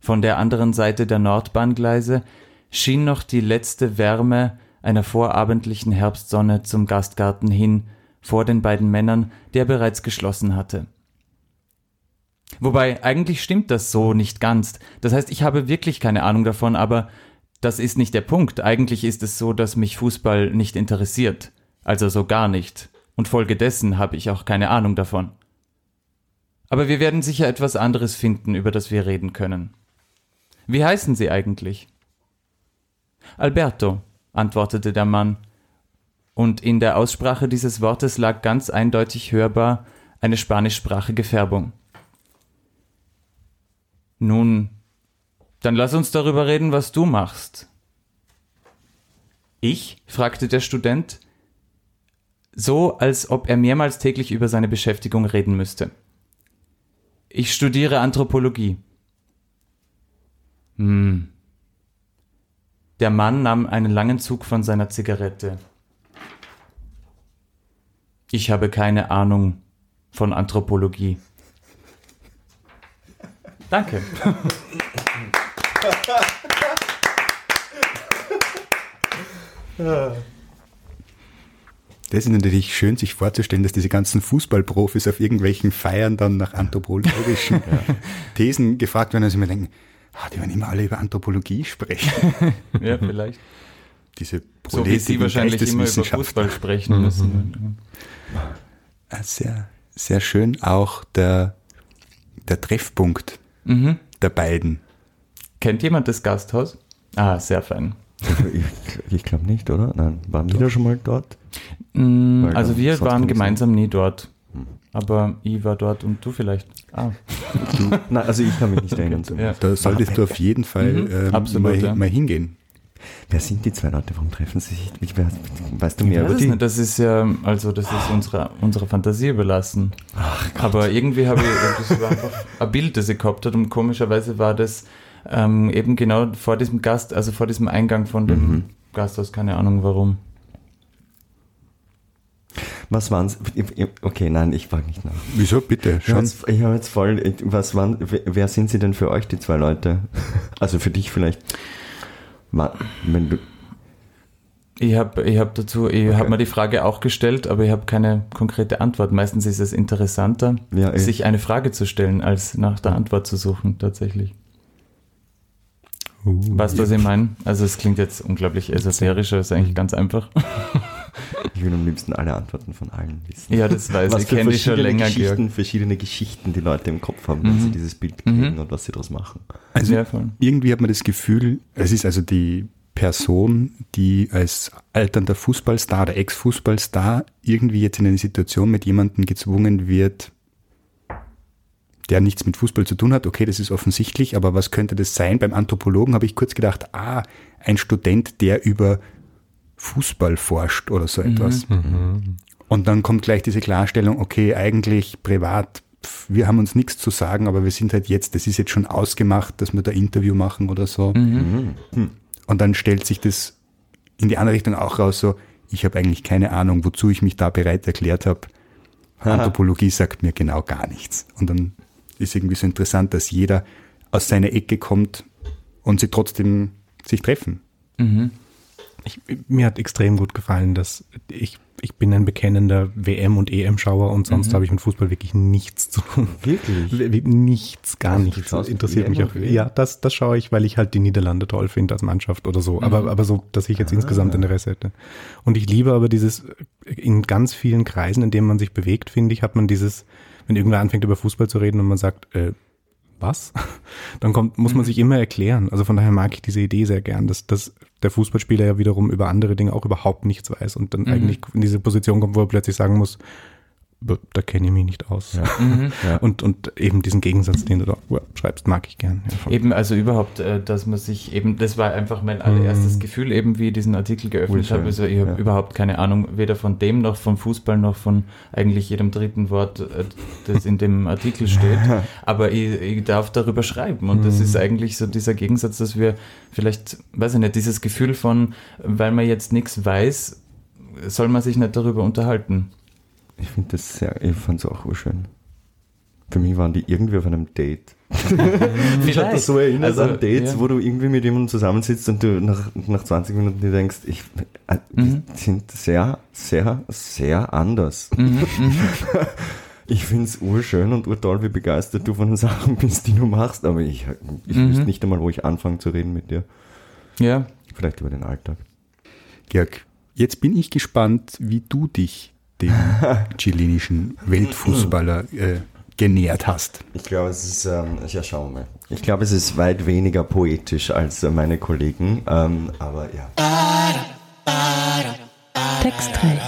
Speaker 6: Von der anderen Seite der Nordbahngleise schien noch die letzte Wärme einer vorabendlichen Herbstsonne zum Gastgarten hin vor den beiden Männern, der bereits geschlossen hatte. Wobei, eigentlich stimmt das so nicht ganz. Das heißt, ich habe wirklich keine Ahnung davon, aber das ist nicht der Punkt. Eigentlich ist es so, dass mich Fußball nicht interessiert. Also so gar nicht. Und folgedessen habe ich auch keine Ahnung davon. Aber wir werden sicher etwas anderes finden, über das wir reden können. Wie heißen Sie eigentlich? Alberto, antwortete der Mann, und in der Aussprache dieses Wortes lag ganz eindeutig hörbar eine spanischsprachige Färbung. Nun, dann lass uns darüber reden, was du machst. Ich? fragte der Student, so als ob er mehrmals täglich über seine Beschäftigung reden müsste. Ich studiere Anthropologie. Hm. Der Mann nahm einen langen Zug von seiner Zigarette. Ich habe keine Ahnung von Anthropologie. Danke.
Speaker 1: Das ist natürlich schön, sich vorzustellen, dass diese ganzen Fußballprofis auf irgendwelchen Feiern dann nach anthropologischen Thesen gefragt werden, also mir denken, ah, die werden immer alle über Anthropologie sprechen.
Speaker 6: Ja, vielleicht.
Speaker 1: Diese
Speaker 6: So wie Sie wahrscheinlich immer über. Fußball sprechen müssen.
Speaker 1: Ah, Sehr, sehr schön auch der, der Treffpunkt
Speaker 6: Mhm.
Speaker 1: der beiden.
Speaker 6: Kennt jemand das Gasthaus? Ah, sehr fein.
Speaker 4: Ich, ich glaube nicht, oder? Nein, waren wir da schon mal dort?
Speaker 6: Mm, Also wir waren
Speaker 4: ich's
Speaker 6: gemeinsam nie dort. Aber ich war dort und du vielleicht. Ah,
Speaker 4: Nein, also ich kann mich nicht erinnern.
Speaker 6: ja.
Speaker 1: Da solltest du auf jeden Fall
Speaker 6: Mhm,
Speaker 1: ähm,
Speaker 6: absolut,
Speaker 1: mal,
Speaker 6: ja.
Speaker 1: mal hingehen.
Speaker 4: Wer sind die zwei Leute? Warum treffen sie sich? Ich weiß, weißt du mehr über
Speaker 6: das,
Speaker 4: die?
Speaker 6: nicht- das ist ja, also das ist unserer unserer Fantasie überlassen. Aber irgendwie habe ich, das war einfach ein Bild, das ich gehabt hat und komischerweise war das ähm, eben genau vor diesem Gast, also vor diesem Eingang von dem
Speaker 4: Mhm.
Speaker 6: Gasthaus, keine Ahnung warum.
Speaker 4: Was waren Okay, nein, ich frage nicht nach.
Speaker 1: Wieso, bitte?
Speaker 4: Ich habe
Speaker 1: Schon.
Speaker 4: jetzt, ich hab jetzt voll. Was waren. Wer wer sind sie denn für euch, die zwei Leute? Also für dich vielleicht. Wenn du,
Speaker 6: Ich habe ich hab dazu, ich
Speaker 4: Okay.
Speaker 6: habe mir die Frage auch gestellt, aber ich habe keine konkrete Antwort. Meistens ist es interessanter,
Speaker 4: Ja,
Speaker 6: sich eine Frage zu stellen, als nach der Antwort zu suchen, tatsächlich.
Speaker 5: Uh,
Speaker 6: Weißt du, was ich meine? Also es klingt jetzt unglaublich esoterisch, aber es ist eigentlich ganz einfach.
Speaker 4: ich will am liebsten alle Antworten von allen wissen.
Speaker 6: Ja, das weiß
Speaker 4: was
Speaker 6: ich.
Speaker 4: für
Speaker 6: kenne die schon
Speaker 4: verschiedene
Speaker 6: länger,
Speaker 4: Geschichten,
Speaker 6: Georg.
Speaker 4: verschiedene Geschichten die Leute im Kopf haben, wenn
Speaker 6: Mhm.
Speaker 4: sie dieses Bild kriegen
Speaker 6: Mhm.
Speaker 4: und was sie daraus machen.
Speaker 1: Also
Speaker 6: Ja, voll.
Speaker 1: irgendwie hat man das Gefühl, es ist also die Person, die als alternder Fußballstar oder Ex-Fußballstar irgendwie jetzt in eine Situation mit jemandem gezwungen wird, der nichts mit Fußball zu tun hat. Okay, das ist offensichtlich, aber was könnte das sein? Beim Anthropologen habe ich kurz gedacht, ah, ein Student, der über Fußball forscht oder so etwas. Und dann kommt gleich diese Klarstellung, okay, eigentlich privat, pf, wir haben uns nichts zu sagen, aber wir sind halt jetzt, das ist jetzt schon ausgemacht, dass wir da Interview machen oder so.
Speaker 6: Mhm.
Speaker 1: Und dann stellt sich das in die andere Richtung auch raus, so, ich habe eigentlich keine Ahnung, wozu ich mich da bereit erklärt habe. Anthropologie sagt mir genau gar nichts. Und dann ist irgendwie so interessant, dass jeder aus seiner Ecke kommt und sie trotzdem sich treffen.
Speaker 6: Mhm.
Speaker 5: Ich, mir hat extrem gut gefallen, dass ich, ich bin ein bekennender WM- und EM-Schauer und sonst
Speaker 6: Mhm.
Speaker 5: habe ich mit Fußball wirklich nichts zu tun.
Speaker 4: Wirklich?
Speaker 5: Nichts, gar
Speaker 4: du
Speaker 5: nichts. interessiert mich auch. Ja, das, das schaue ich, weil ich halt die Niederlande toll finde als Mannschaft oder so. Aber, aber so, dass ich jetzt insgesamt Interesse hätte. Und ich liebe aber dieses, in ganz vielen Kreisen, in denen man sich bewegt, finde ich, hat man dieses, wenn irgendwer anfängt über Fußball zu reden und man sagt, äh, was? Dann kommt, muss man sich immer erklären. Also von daher mag ich diese Idee sehr gern, dass, dass der Fußballspieler ja wiederum über andere Dinge auch überhaupt nichts weiß und dann
Speaker 6: Mhm.
Speaker 5: eigentlich in diese Position kommt, wo er plötzlich sagen muss, "B- da kenne ich mich nicht aus.
Speaker 6: Mhm.
Speaker 4: Ja.
Speaker 5: Und, und eben diesen Gegensatz, den du da schreibst, mag ich gern. Ja.
Speaker 6: Eben, also überhaupt, äh, dass man sich eben, das war einfach mein allererstes
Speaker 5: Mhm.
Speaker 6: Gefühl, eben wie ich diesen Artikel geöffnet habe. Also ich habe überhaupt keine Ahnung, weder von dem noch vom Fußball noch von eigentlich jedem dritten Wort, äh, das in dem Artikel steht. Aber ich, ich darf darüber schreiben. Und das
Speaker 5: Mhm.
Speaker 6: ist eigentlich so dieser Gegensatz, dass wir vielleicht, weiß ich nicht, dieses Gefühl von, weil man jetzt nichts weiß, soll man sich nicht darüber unterhalten.
Speaker 4: Ich finde das sehr, ich fand es auch urschön. Für mich waren die irgendwie auf einem Date. Ich habe das so erinnert
Speaker 6: Also,
Speaker 4: an Dates,
Speaker 6: ja.
Speaker 4: wo du irgendwie mit jemandem zusammensitzt und du nach, nach 20 Minuten dir denkst, ich, äh, die
Speaker 6: Mhm.
Speaker 4: sind sehr, sehr, sehr anders.
Speaker 6: Mhm,
Speaker 4: Ich finde es urschön und urtoll, wie begeistert du von den Sachen bist, die du machst, aber ich, ich
Speaker 6: Mhm.
Speaker 4: wüsste nicht einmal, wo ich anfange zu reden mit dir.
Speaker 6: Ja,
Speaker 4: Vielleicht über den Alltag.
Speaker 1: Georg, jetzt bin ich gespannt, wie du dich dem chilenischen Weltfußballer äh, genähert hast.
Speaker 4: Ich glaube, es ist, ähm, ja, schauen wir mal. Ich glaube, es ist weit weniger poetisch als äh, meine Kollegen, ähm, aber ja.
Speaker 2: Text 3.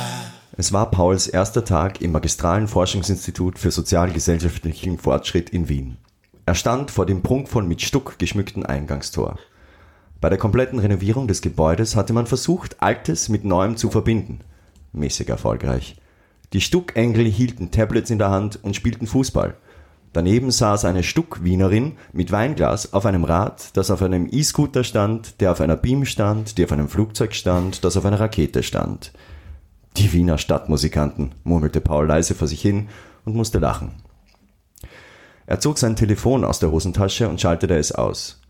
Speaker 4: Es war Pauls erster Tag im Magistralen Forschungsinstitut für sozialgesellschaftlichen Fortschritt in Wien. Er stand vor dem prunkvoll mit Stuck geschmückten Eingangstor. Bei der kompletten Renovierung des Gebäudes hatte man versucht, Altes mit Neuem zu verbinden. Mäßig erfolgreich. Die Stuckengel hielten Tablets in der Hand und spielten Fußball. Daneben saß eine Stuckwienerin mit Weinglas auf einem Rad, das auf einem E-Scooter stand, der auf einer Beam stand, die auf einem Flugzeug stand, das auf einer Rakete stand. Die Wiener Stadtmusikanten, murmelte Paul leise vor sich hin und musste lachen. Er zog sein Telefon aus der Hosentasche und schaltete es aus.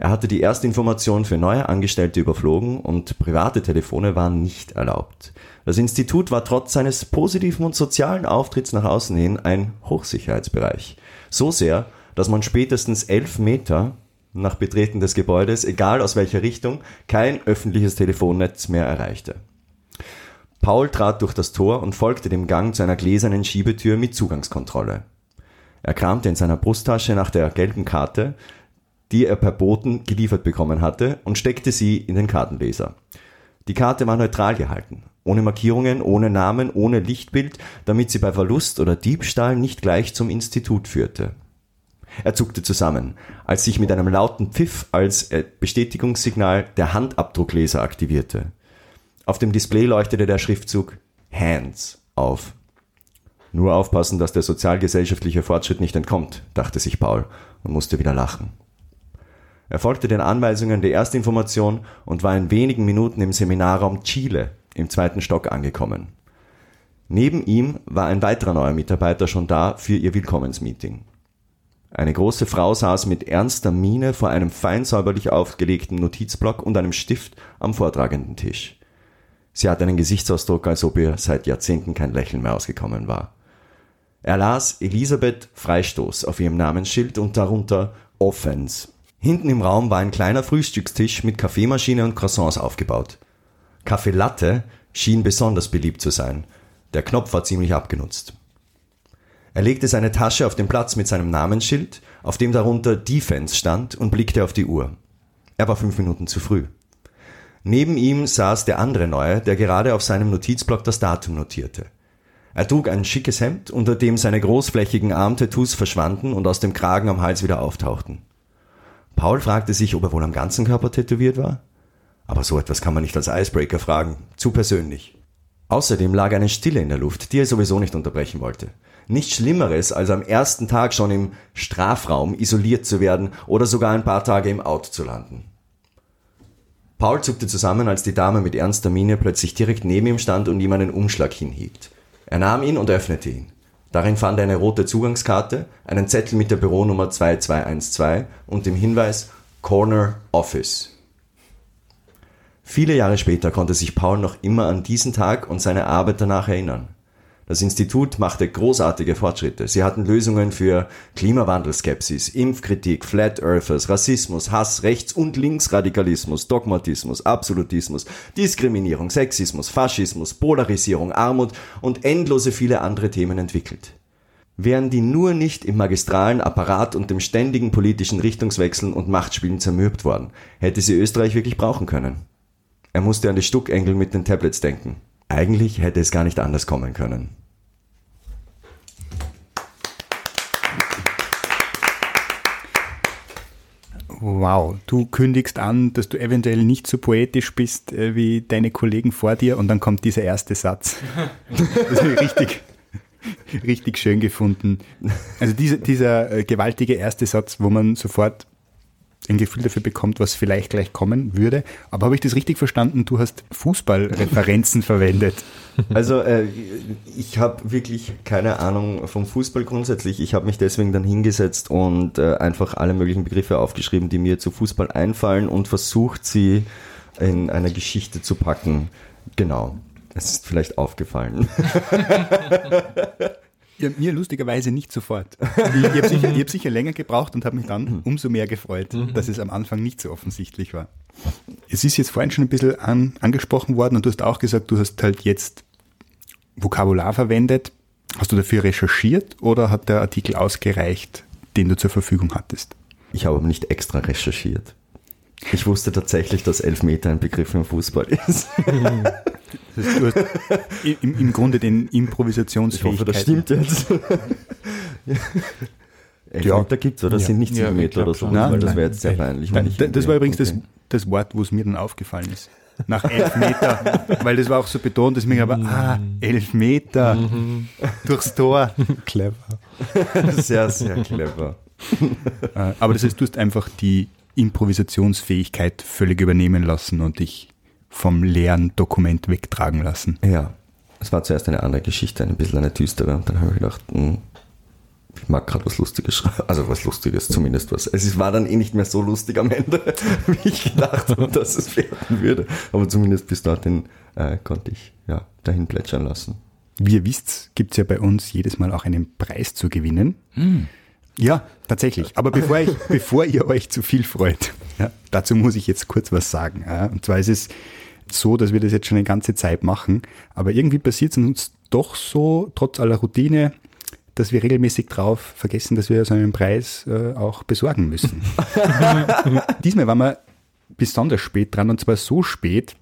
Speaker 4: Er hatte die erste Information für neue Angestellte überflogen und private Telefone waren nicht erlaubt. Das Institut war trotz seines positiven und sozialen Auftritts nach außen hin ein Hochsicherheitsbereich. So sehr, dass man spätestens elf Meter nach Betreten des Gebäudes, egal aus welcher Richtung, kein öffentliches Telefonnetz mehr erreichte. Paul trat durch das Tor und folgte dem Gang zu einer gläsernen Schiebetür mit Zugangskontrolle. Er kramte in seiner Brusttasche nach der gelben Karte, die er per Boten geliefert bekommen hatte, und steckte sie in den Kartenleser. Die Karte war neutral gehalten, ohne Markierungen, ohne Namen, ohne Lichtbild, damit sie bei Verlust oder Diebstahl nicht gleich zum Institut führte. Er zuckte zusammen, als sich mit einem lauten Pfiff als äh, Bestätigungssignal der Handabdruckleser aktivierte. Auf dem Display leuchtete der Schriftzug Hands auf. Nur aufpassen, dass der sozialgesellschaftliche Fortschritt nicht entkommt, dachte sich Paul und musste wieder lachen. Er folgte den Anweisungen der Erstinformation und war in wenigen Minuten im Seminarraum Chile im zweiten Stock angekommen. Neben ihm war ein weiterer neuer Mitarbeiter schon da für ihr Willkommensmeeting. Eine große Frau saß mit ernster Miene vor einem fein säuberlich aufgelegten Notizblock und einem Stift am vortragenden Tisch. Sie hatte einen Gesichtsausdruck, als ob ihr seit Jahrzehnten kein Lächeln mehr ausgekommen war. Er las Elisabeth Freistoß auf ihrem Namensschild und darunter Offense. Hinten im Raum war ein kleiner Frühstückstisch mit Kaffeemaschine und Croissants aufgebaut. Kaffee Latte schien besonders beliebt zu sein. Der Knopf war ziemlich abgenutzt. Er legte seine Tasche auf den Platz mit seinem Namensschild, auf dem darunter Defense stand, und blickte auf die Uhr. Er war fünf Minuten zu früh. Neben ihm saß der andere Neue, der gerade auf seinem Notizblock das Datum notierte. Er trug ein schickes Hemd, unter dem seine großflächigen Armtattoos verschwanden und aus dem Kragen am Hals wieder auftauchten. Paul fragte sich, ob er wohl am ganzen Körper tätowiert war. Aber so etwas kann man nicht als Icebreaker fragen. Zu persönlich. Außerdem lag eine Stille in der Luft, die er sowieso nicht unterbrechen wollte. Nichts Schlimmeres, als am ersten Tag schon im Strafraum isoliert zu werden oder sogar ein paar Tage im Out zu landen. Paul zuckte zusammen, als die Dame mit ernster Miene plötzlich direkt neben ihm stand und ihm einen Umschlag hinhielt. Er nahm ihn und öffnete ihn. Darin fand er eine rote Zugangskarte, einen Zettel mit der Büronummer 2212 und dem Hinweis Corner Office. Viele Jahre später konnte sich Paul noch immer an diesen Tag und seine Arbeit danach erinnern. Das Institut machte großartige Fortschritte. Sie hatten Lösungen für Klimawandelskepsis, Impfkritik, Flat Earthers, Rassismus, Hass, Rechts- und Linksradikalismus, Dogmatismus, Absolutismus, Diskriminierung, Sexismus, Faschismus, Polarisierung, Armut und endlose viele andere Themen entwickelt. Wären die nur nicht im magistralen Apparat und dem ständigen politischen Richtungswechseln und Machtspielen zermürbt worden, hätte sie Österreich wirklich brauchen können. Er musste an die Stuckengel mit den Tablets denken. Eigentlich hätte es gar nicht anders kommen können.
Speaker 1: Wow, du kündigst an, dass du eventuell nicht so poetisch bist äh, wie deine Kollegen vor dir und dann kommt dieser erste Satz. Das habe ich richtig, richtig schön gefunden. Also dieser, dieser äh, gewaltige erste Satz, wo man sofort ein Gefühl dafür bekommt, was vielleicht gleich kommen würde. Aber habe ich das richtig verstanden? Du hast Fußballreferenzen verwendet.
Speaker 4: Also äh, ich habe wirklich keine Ahnung vom Fußball grundsätzlich. Ich habe mich deswegen dann hingesetzt und äh, einfach alle möglichen Begriffe aufgeschrieben, die mir zu Fußball einfallen und versucht sie in eine Geschichte zu packen. Genau. Es ist vielleicht aufgefallen.
Speaker 1: Ja, mir lustigerweise nicht sofort. Ich, ich habe sicher, ich hab sicher länger gebraucht und habe mich dann umso mehr gefreut, dass es am Anfang nicht so offensichtlich war. Es ist jetzt vorhin schon ein bisschen an, angesprochen worden und du hast auch gesagt, du hast halt jetzt Vokabular verwendet. Hast du dafür recherchiert oder hat der Artikel ausgereicht, den du zur Verfügung hattest?
Speaker 4: Ich habe nicht extra recherchiert. Ich wusste tatsächlich, dass Elfmeter ein Begriff im Fußball ist.
Speaker 1: Das heißt, du hast im, im Grunde den
Speaker 4: Ich hoffe,
Speaker 1: Improvisationsfähigkeiten.
Speaker 4: das stimmt jetzt. Elfmeter gibt's, oder? Das sind nicht
Speaker 6: Ja,
Speaker 4: sieben Meter oder so,
Speaker 1: Nein,
Speaker 4: das wäre jetzt sehr peinlich.
Speaker 1: Nein, das
Speaker 4: irgendwie-
Speaker 1: war übrigens das, das Wort, wo es mir dann aufgefallen ist. Nach elf Meter, weil das war auch so betont, dass ich mir aber, ah, elf Meter durchs Tor.
Speaker 5: Clever.
Speaker 4: Sehr, sehr clever.
Speaker 1: Äh, Aber das heißt, du hast einfach die Improvisationsfähigkeit völlig übernehmen lassen und dich vom leeren Dokument wegtragen lassen.
Speaker 4: Ja, es war zuerst eine andere Geschichte, ein bisschen eine düstere. Und dann habe ich gedacht, hm, ich mag gerade was Lustiges schreiben. Also was Lustiges zumindest was. Es war dann eh nicht mehr so lustig am Ende, wie ich gedacht habe, dass es werden würde. Aber zumindest bis dorthin äh, konnte ich ja, dahin plätschern lassen.
Speaker 1: Wie ihr wisst, gibt es ja bei uns jedes Mal auch einen Preis zu gewinnen. Ja, tatsächlich. Aber bevor, ich, bevor ihr euch zu viel freut, ja, dazu muss ich jetzt kurz was sagen. Ja. Und zwar ist es so, dass wir das jetzt schon eine ganze Zeit machen, aber irgendwie passiert es uns doch so, trotz aller Routine, dass wir regelmäßig drauf vergessen, dass wir so einen Preis äh, auch besorgen müssen. Diesmal waren wir besonders spät dran und zwar so spät.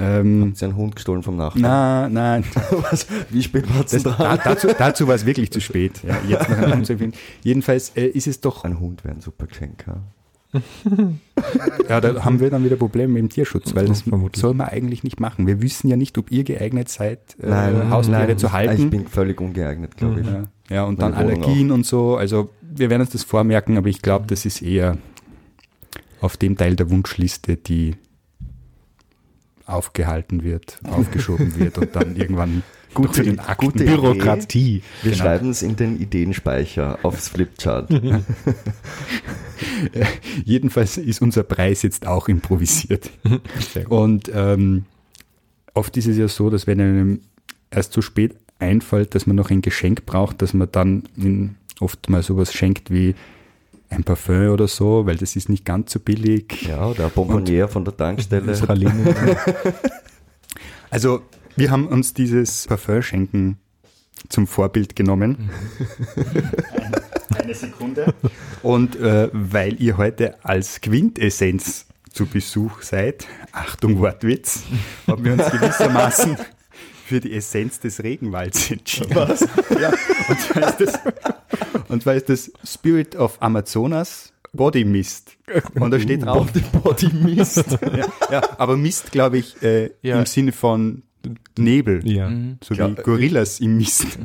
Speaker 1: Ähm,
Speaker 4: Ist ja ein Hund gestohlen vom Nachbarn.
Speaker 1: na, nein,
Speaker 4: Was? Wie spät war es
Speaker 1: da,
Speaker 4: dran?
Speaker 1: dazu, dazu war es wirklich zu spät. Ja, jetzt noch einen Hund zu empfehlen. Jedenfalls äh, ist es doch,
Speaker 4: Ein Hund wäre ein super Geschenk. Ja.
Speaker 1: Ja, da haben wir dann wieder Probleme mit dem Tierschutz, weil das
Speaker 5: Vermutlich.
Speaker 1: soll man eigentlich nicht machen. Wir wissen ja nicht, ob ihr geeignet seid, äh,
Speaker 4: Nein,
Speaker 1: Haustiere
Speaker 4: nein,
Speaker 1: zu
Speaker 4: Ich
Speaker 1: halten.
Speaker 4: bin völlig ungeeignet, glaube ich.
Speaker 1: Ja, ja, und dann
Speaker 4: Meine Wohnung
Speaker 1: Allergien und so. Also wir werden uns das vormerken, aber ich glaube, das ist eher auf dem Teil der Wunschliste, die aufgehalten wird, aufgeschoben wird und dann irgendwann
Speaker 4: Gute-
Speaker 1: zu den Akten
Speaker 4: gute Idee.
Speaker 5: Bürokratie.
Speaker 4: Wir
Speaker 1: Genau.
Speaker 4: schreiben es in den Ideenspeicher aufs Flipchart.
Speaker 1: Jedenfalls ist unser Preis jetzt auch improvisiert. Und ähm, oft ist es ja so, dass wenn einem erst zu spät einfällt, dass man noch ein Geschenk braucht, dass man dann in, oft mal sowas schenkt wie ein Parfum oder so, weil das ist nicht ganz so billig.
Speaker 4: Ja, oder ein Bonbonnier von der Tankstelle.
Speaker 1: Also wir haben uns dieses Parfum-Schenken zum Vorbild genommen. Eine Sekunde. Und äh, weil ihr heute als Quintessenz zu Besuch seid, Achtung Wortwitz, haben wir uns gewissermaßen für die Essenz des Regenwalds entschieden. Was? Ja, und zwar ist das, und zwar ist das Spirit of Amazonas Body Mist. Und da steht drauf. Body Mist. ja, ja, aber Mist, glaube ich, äh,
Speaker 6: Ja.
Speaker 1: im Sinne von Nebel.
Speaker 5: Ja.
Speaker 1: So wie Gorillas im Mist.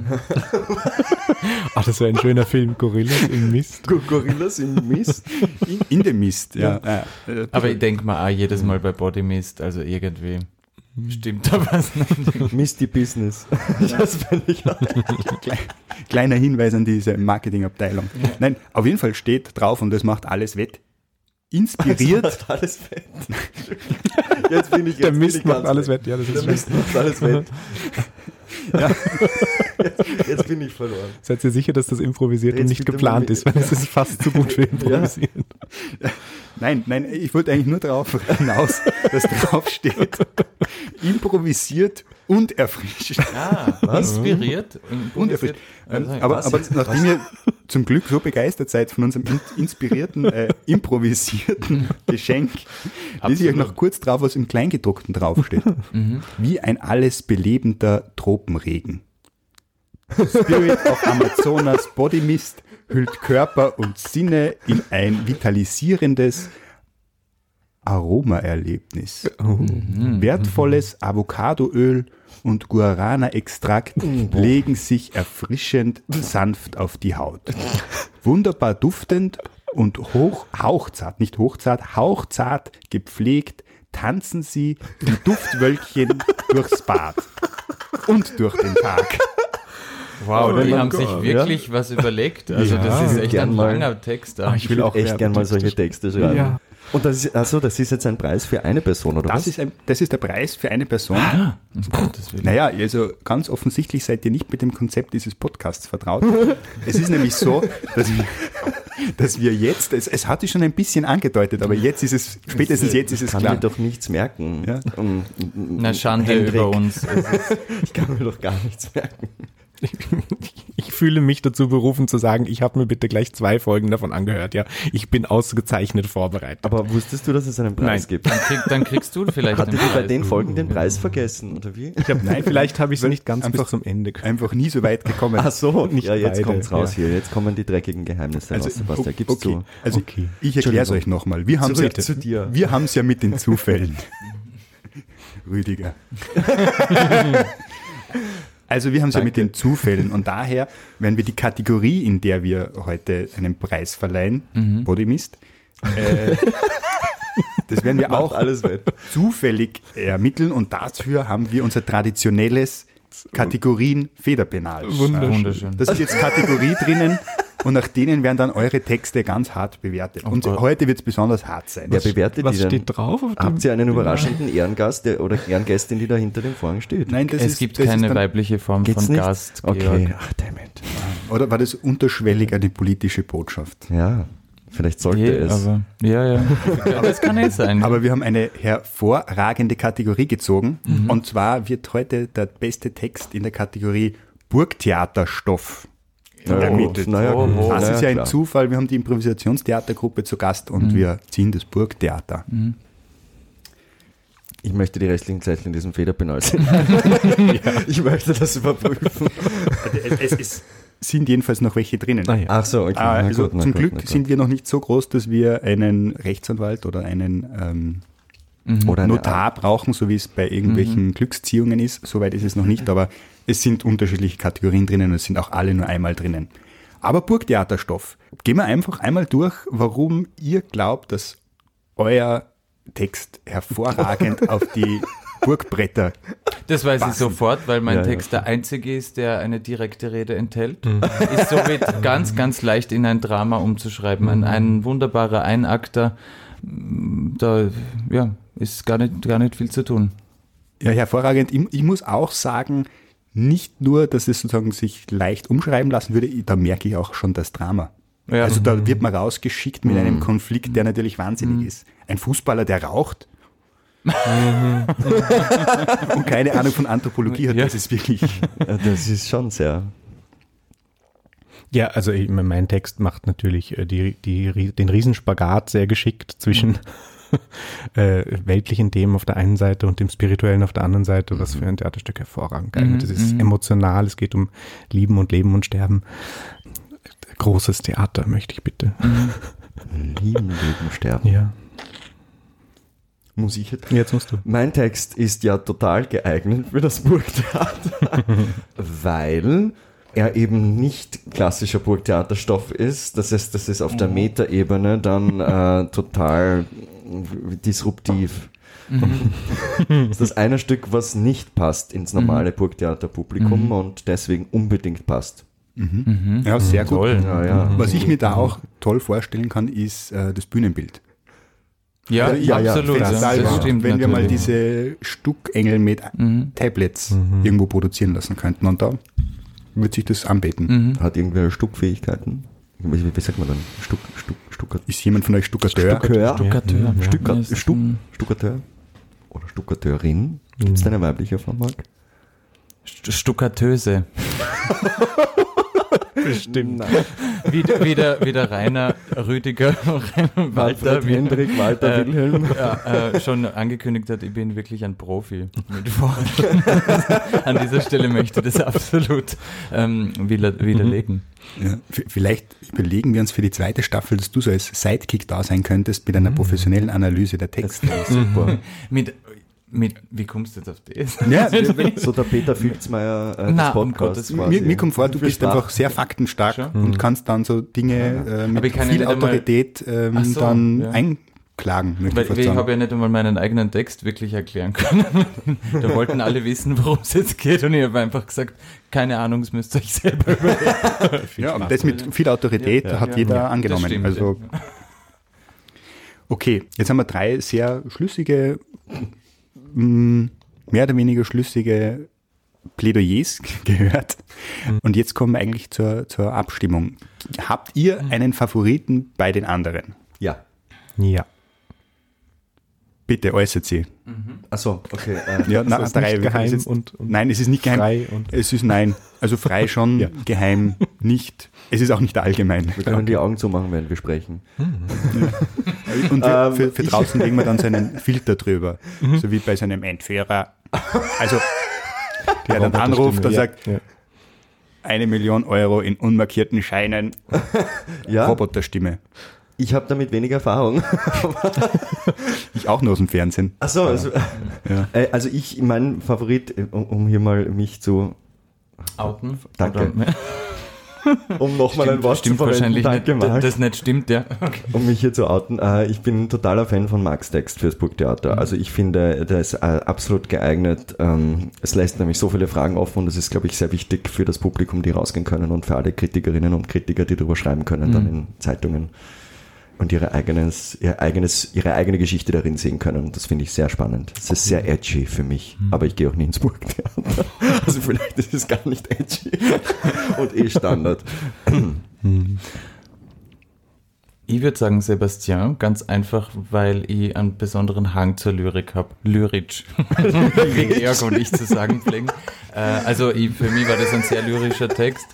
Speaker 5: Ach, das wäre ein schöner Film. Gorillas im Mist.
Speaker 4: Gorillas im Mist.
Speaker 1: In, in dem Mist, ja. ja. Äh,
Speaker 6: Aber ich denke mal auch jedes Mal bei Body Mist, also irgendwie stimmt da was nicht.
Speaker 4: Misty Business. Das finde ich auch.
Speaker 1: Kleiner Hinweis an diese Marketingabteilung. Nein, auf jeden Fall steht drauf und das macht alles wett. Inspiriert,
Speaker 4: Das macht alles fett. Jetzt bin ich
Speaker 5: Der
Speaker 4: jetzt
Speaker 5: Mist
Speaker 4: bin ich
Speaker 5: macht alles wett. Ja, das
Speaker 4: Der
Speaker 5: ist
Speaker 4: Mist macht alles fett.
Speaker 1: Ja.
Speaker 4: Jetzt, jetzt bin ich verloren.
Speaker 5: Seid ihr sicher, dass das improvisiert und
Speaker 4: Jetzt
Speaker 5: nicht
Speaker 4: bitte
Speaker 5: geplant ist, weil es ist fast zu gut für improvisieren.
Speaker 1: Nein, nein, ich wollte eigentlich nur darauf hinaus, dass drauf steht, improvisiert und erfrischt.
Speaker 6: Ah, inspiriert.
Speaker 1: Und erfrischt. Ähm, aber,
Speaker 6: was
Speaker 1: aber nachdem ihr zum Glück so begeistert seid von unserem in, inspirierten, äh, improvisierten Geschenk, lese ich euch noch kurz drauf, was im Kleingedruckten draufsteht. Wie ein alles belebender Tropenregen. Spirit of Amazonas Body Mist hüllt Körper und Sinne in ein vitalisierendes Aromaerlebnis. Wertvolles Avocadoöl und Guarana-Extrakt legen sich erfrischend sanft auf die Haut. Wunderbar duftend und hoch, hauchzart, nicht hochzart, hauchzart gepflegt tanzen sie wie Duftwölkchen durchs Bad und durch den Tag.
Speaker 6: Wow,
Speaker 4: Oh
Speaker 6: die haben
Speaker 4: Gott,
Speaker 6: sich wirklich was überlegt. Also
Speaker 5: Ja.
Speaker 6: das ist echt ein
Speaker 4: mal.
Speaker 6: langer Text.
Speaker 5: Ah, ich will auch
Speaker 4: echt
Speaker 5: Werbetexte
Speaker 4: gern mal solche Texte schreiben.
Speaker 5: Ja.
Speaker 4: Und das ist, also das ist jetzt ein Preis für eine Person, oder
Speaker 1: Das
Speaker 4: was?
Speaker 1: ist, ein, das ist der Preis für eine Person.
Speaker 6: Willen.
Speaker 1: Naja, also ganz offensichtlich seid ihr nicht mit dem Konzept dieses Podcasts vertraut. es ist nämlich so, dass wir, dass wir jetzt, es, es hat sich schon ein bisschen angedeutet, aber jetzt ist es, spätestens jetzt ist es
Speaker 4: kann
Speaker 1: klar.
Speaker 4: mir doch nichts merken.
Speaker 1: Ja.
Speaker 4: Um,
Speaker 6: Na, Schande
Speaker 4: Hendrik,
Speaker 6: über uns.
Speaker 4: Ich kann mir doch gar nichts merken.
Speaker 5: Ich fühle mich dazu berufen zu sagen, ich habe mir bitte gleich zwei Folgen davon angehört. Ja, ich bin ausgezeichnet vorbereitet.
Speaker 4: Aber wusstest du, dass es einen Preis
Speaker 5: Nein.
Speaker 4: gibt?
Speaker 6: Dann, krieg, dann kriegst du vielleicht
Speaker 4: Hattet
Speaker 6: den
Speaker 4: ihr bei
Speaker 6: Preis.
Speaker 4: den Folgen den Preis vergessen, oder wie?
Speaker 5: Ich hab, nein, vielleicht habe ich es nicht ganz
Speaker 1: einfach-
Speaker 5: bis zum Ende gehört.
Speaker 1: Einfach nie so weit gekommen.
Speaker 4: Ach so,
Speaker 5: Nicht
Speaker 4: ja, jetzt
Speaker 5: beide,
Speaker 4: kommt's raus
Speaker 5: ja.
Speaker 4: hier. Jetzt kommen die dreckigen Geheimnisse raus, Sebastian. Gib's
Speaker 1: okay.
Speaker 4: zu.
Speaker 1: Also
Speaker 5: Okay.
Speaker 1: ich erkläre es euch nochmal. Wir haben es ja,
Speaker 4: zu dir.
Speaker 1: Wir haben es ja mit den Zufällen. Rüdiger. Also wir haben es ja mit den Zufällen und daher werden wir die Kategorie, in der wir heute einen Preis verleihen, Bodymist, äh, das werden wir auch
Speaker 4: alles wett.
Speaker 1: zufällig ermitteln und dafür haben wir unser traditionelles Kategorien Federpenal.
Speaker 6: Wunderschön.
Speaker 1: Das ist jetzt Kategorie drinnen und nach denen werden dann eure Texte ganz hart bewertet. Und
Speaker 6: Gott.
Speaker 1: heute wird es besonders hart sein.
Speaker 4: Wer bewertet
Speaker 5: Was
Speaker 4: die denn?
Speaker 5: steht drauf? Auf dem
Speaker 4: Habt ihr einen überraschenden Ehrengast der, oder Ehrengästin, die da hinter dem Vorhang steht?
Speaker 1: Nein, das
Speaker 6: Es
Speaker 1: ist,
Speaker 6: gibt
Speaker 1: das ist
Speaker 6: keine
Speaker 1: dann,
Speaker 6: weibliche Form von
Speaker 4: nicht?
Speaker 6: Gast,
Speaker 4: Okay,
Speaker 6: Georg.
Speaker 4: ach damn it.
Speaker 1: Oder war das unterschwellig eine politische Botschaft?
Speaker 4: Ja, vielleicht sollte
Speaker 6: Je,
Speaker 4: es.
Speaker 6: aber, ja, ja. aber es kann eh sein.
Speaker 1: Aber wir haben eine hervorragende Kategorie gezogen. Und zwar wird heute der beste Text in der Kategorie Burgtheaterstoff ermittelt.
Speaker 4: naja,
Speaker 6: Oh.
Speaker 1: Das ist ja ein
Speaker 4: klar.
Speaker 1: Zufall. Wir haben die Improvisationstheatergruppe zu Gast und wir ziehen das Burgtheater.
Speaker 4: Ich möchte die restlichen Zettel in diesem Federpenal sehen. Ich möchte das überprüfen.
Speaker 1: es, es sind jedenfalls noch welche drinnen.
Speaker 5: Ah, ja.
Speaker 4: Ach so, okay.
Speaker 1: Ah, also
Speaker 4: gut,
Speaker 1: zum
Speaker 4: gut,
Speaker 1: Glück sind wir noch nicht so groß, dass wir einen Rechtsanwalt oder einen ähm,
Speaker 4: Oder eine
Speaker 1: Notar brauchen, so wie es bei irgendwelchen Glücksziehungen ist. Soweit ist es noch nicht, aber es sind unterschiedliche Kategorien drinnen und es sind auch alle nur einmal drinnen. Aber Burgtheaterstoff. Gehen wir einfach einmal durch, warum ihr glaubt, dass euer Text hervorragend auf die Burgbretter.
Speaker 6: Das weiß ich
Speaker 1: passen.
Speaker 6: sofort, weil mein
Speaker 4: Ja, ja.
Speaker 6: Text der einzige ist, der eine direkte Rede enthält. Ist somit ganz, ganz leicht in ein Drama umzuschreiben. Ein, ein wunderbarer Einakter. Da ja, ist gar nicht, gar nicht viel zu tun.
Speaker 1: Ja, hervorragend. Ich, ich muss auch sagen, nicht nur, dass es sozusagen sich leicht umschreiben lassen würde, da merke ich auch schon das Drama.
Speaker 6: Ja.
Speaker 1: Also da wird man rausgeschickt mit einem Konflikt, der natürlich wahnsinnig ist. Ein Fußballer, der raucht und keine Ahnung von Anthropologie hat,
Speaker 6: Ja.
Speaker 1: das ist wirklich.
Speaker 4: Ja, Das ist schon sehr.
Speaker 5: Ja, also ich, mein Text macht natürlich äh, die, die, den Riesenspagat sehr geschickt zwischen äh, weltlichen Themen auf der einen Seite und dem spirituellen auf der anderen Seite, was für ein Theaterstück hervorragend geeignet ist. Es ist emotional, es geht um Lieben und Leben und Sterben. Großes Theater, möchte ich bitte.
Speaker 4: Lieben, Leben, Sterben.
Speaker 5: Ja.
Speaker 4: Muss ich jetzt?
Speaker 5: Jetzt musst du.
Speaker 4: Mein Text ist ja total geeignet für das Burgtheater, weil er eben nicht klassischer Burgtheaterstoff ist. Das heißt, das ist auf der Metaebene dann äh, total disruptiv. das ist das eine Stück, was nicht passt ins normale Burgtheaterpublikum und deswegen unbedingt passt.
Speaker 1: Ja, sehr gut.
Speaker 6: Toll.
Speaker 4: Ja, ja.
Speaker 1: Was ich mir da auch toll vorstellen kann, ist äh, das Bühnenbild.
Speaker 6: Ja,
Speaker 1: Also ich
Speaker 6: absolut. ja, das stimmt
Speaker 1: wenn wir mal diese Stuckengel mit Tablets irgendwo produzieren lassen könnten. Und da wird sich das anbieten.
Speaker 4: Hat irgendwer Stuckfähigkeiten? Wie, wie sagt man dann? Stuck, Stuck, Stucker,
Speaker 1: Ist jemand von euch Stuckateur?
Speaker 4: Stuckateur?
Speaker 6: Stuckateur.
Speaker 4: Stucker,
Speaker 6: Ja, ist
Speaker 4: Stuck,
Speaker 6: ein-
Speaker 4: Stuckateur? Oder Stuckateurin? Gibt es da eine weibliche Form, Marc?
Speaker 6: St- Stuckatöse.
Speaker 5: Bestimmt.
Speaker 6: Wie, wie, der, wie der Rainer Rüdiger, Walter,
Speaker 4: Walter,
Speaker 6: wie,
Speaker 4: Hendrik, Walter,
Speaker 6: äh,
Speaker 4: Wilhelm.
Speaker 6: ja, äh, schon angekündigt hat, ich bin wirklich ein Profi mit Worten. An dieser Stelle möchte ich das absolut ähm, wider, widerlegen.
Speaker 1: Ja, v- vielleicht überlegen wir uns für die zweite Staffel, dass du so als Sidekick da sein könntest mit einer professionellen Analyse der Texte.
Speaker 4: Super.
Speaker 6: Mit, mit, wie kommst du jetzt auf das?
Speaker 1: Ja,
Speaker 4: So der Peter Filzmeier äh,
Speaker 6: Na,
Speaker 4: des
Speaker 6: um
Speaker 4: Podcasts
Speaker 6: Gottes
Speaker 4: quasi.
Speaker 1: mir, mir kommt vor, du bist einfach sehr faktenstark
Speaker 6: Schon.
Speaker 1: und kannst dann so Dinge äh, mit viel Autorität ähm,
Speaker 6: so,
Speaker 1: dann
Speaker 6: ja.
Speaker 1: einklagen.
Speaker 6: Weil
Speaker 1: ich
Speaker 6: habe ja nicht einmal meinen eigenen Text wirklich erklären können. da wollten alle wissen, worum es jetzt geht und ich habe einfach gesagt, keine Ahnung, das müsst ihr euch selber überlegen.
Speaker 1: ja, und das mit viel Autorität
Speaker 6: Ja,
Speaker 1: hat
Speaker 6: ja.
Speaker 1: jeder angenommen.
Speaker 6: stimmt,
Speaker 1: also. Okay, jetzt haben wir drei sehr schlüssige, mh, mehr oder weniger schlüssige Plädoyers gehört. Und jetzt kommen wir eigentlich zur, zur Abstimmung. Habt ihr einen Favoriten bei den anderen?
Speaker 4: Ja.
Speaker 5: Ja.
Speaker 1: Bitte äußert sie.
Speaker 4: Achso, okay. Äh,
Speaker 1: Ja, na,
Speaker 5: ist
Speaker 1: drei.
Speaker 5: geheim
Speaker 1: jetzt-
Speaker 5: und- und
Speaker 1: nein, es ist nicht geheim.
Speaker 5: frei und-
Speaker 1: es ist nein. Also frei schon,
Speaker 5: Ja.
Speaker 1: geheim nicht. Es ist auch nicht allgemein.
Speaker 4: wir können die Augen zumachen, während wir sprechen.
Speaker 1: Und wir,
Speaker 4: Ähm,
Speaker 1: für, für draußen legen wir dann so einen Filter drüber. So wie bei so einem Entführer. Also, der dann anruft und
Speaker 5: ja,
Speaker 1: sagt,
Speaker 5: ja.
Speaker 1: eine Million Euro in unmarkierten Scheinen,
Speaker 4: Ja,
Speaker 1: Roboterstimme.
Speaker 4: Ich habe damit wenig Erfahrung.
Speaker 1: Ich auch nur aus dem Fernsehen.
Speaker 4: Achso, also,
Speaker 1: Ja.
Speaker 4: äh, also ich, mein Favorit, äh, um, um hier mal mich zu,
Speaker 6: Outen?
Speaker 4: Danke.
Speaker 6: Oder-
Speaker 4: um nochmal ein Wort
Speaker 6: stimmt
Speaker 4: zu verwenden,
Speaker 6: wahrscheinlich
Speaker 4: danke
Speaker 6: nicht,
Speaker 4: Marc,
Speaker 6: das nicht stimmt, ja.
Speaker 4: um mich hier zu outen. Äh, ich bin ein totaler Fan von Max Text fürs Burgtheater. Also ich finde, der ist äh, absolut geeignet. Ähm, es lässt nämlich so viele Fragen offen und das ist, glaube ich, sehr wichtig für das Publikum, die rausgehen können und für alle Kritikerinnen und Kritiker, die darüber schreiben können, dann in Zeitungen und ihre, eigenes, ihr eigenes, ihre eigene Geschichte darin sehen können. Und das finde ich sehr spannend. Es ist sehr edgy für mich, aber ich gehe auch nie ins Burgtheater. Also vielleicht ist es gar nicht edgy und eh Standard.
Speaker 6: Ich würde sagen Sebastian, ganz einfach, weil ich einen besonderen Hang zur Lyrik habe. Lyrisch. Wie Georg und ich zu sagen pflegen. Äh, also ich, für mich war das ein sehr lyrischer Text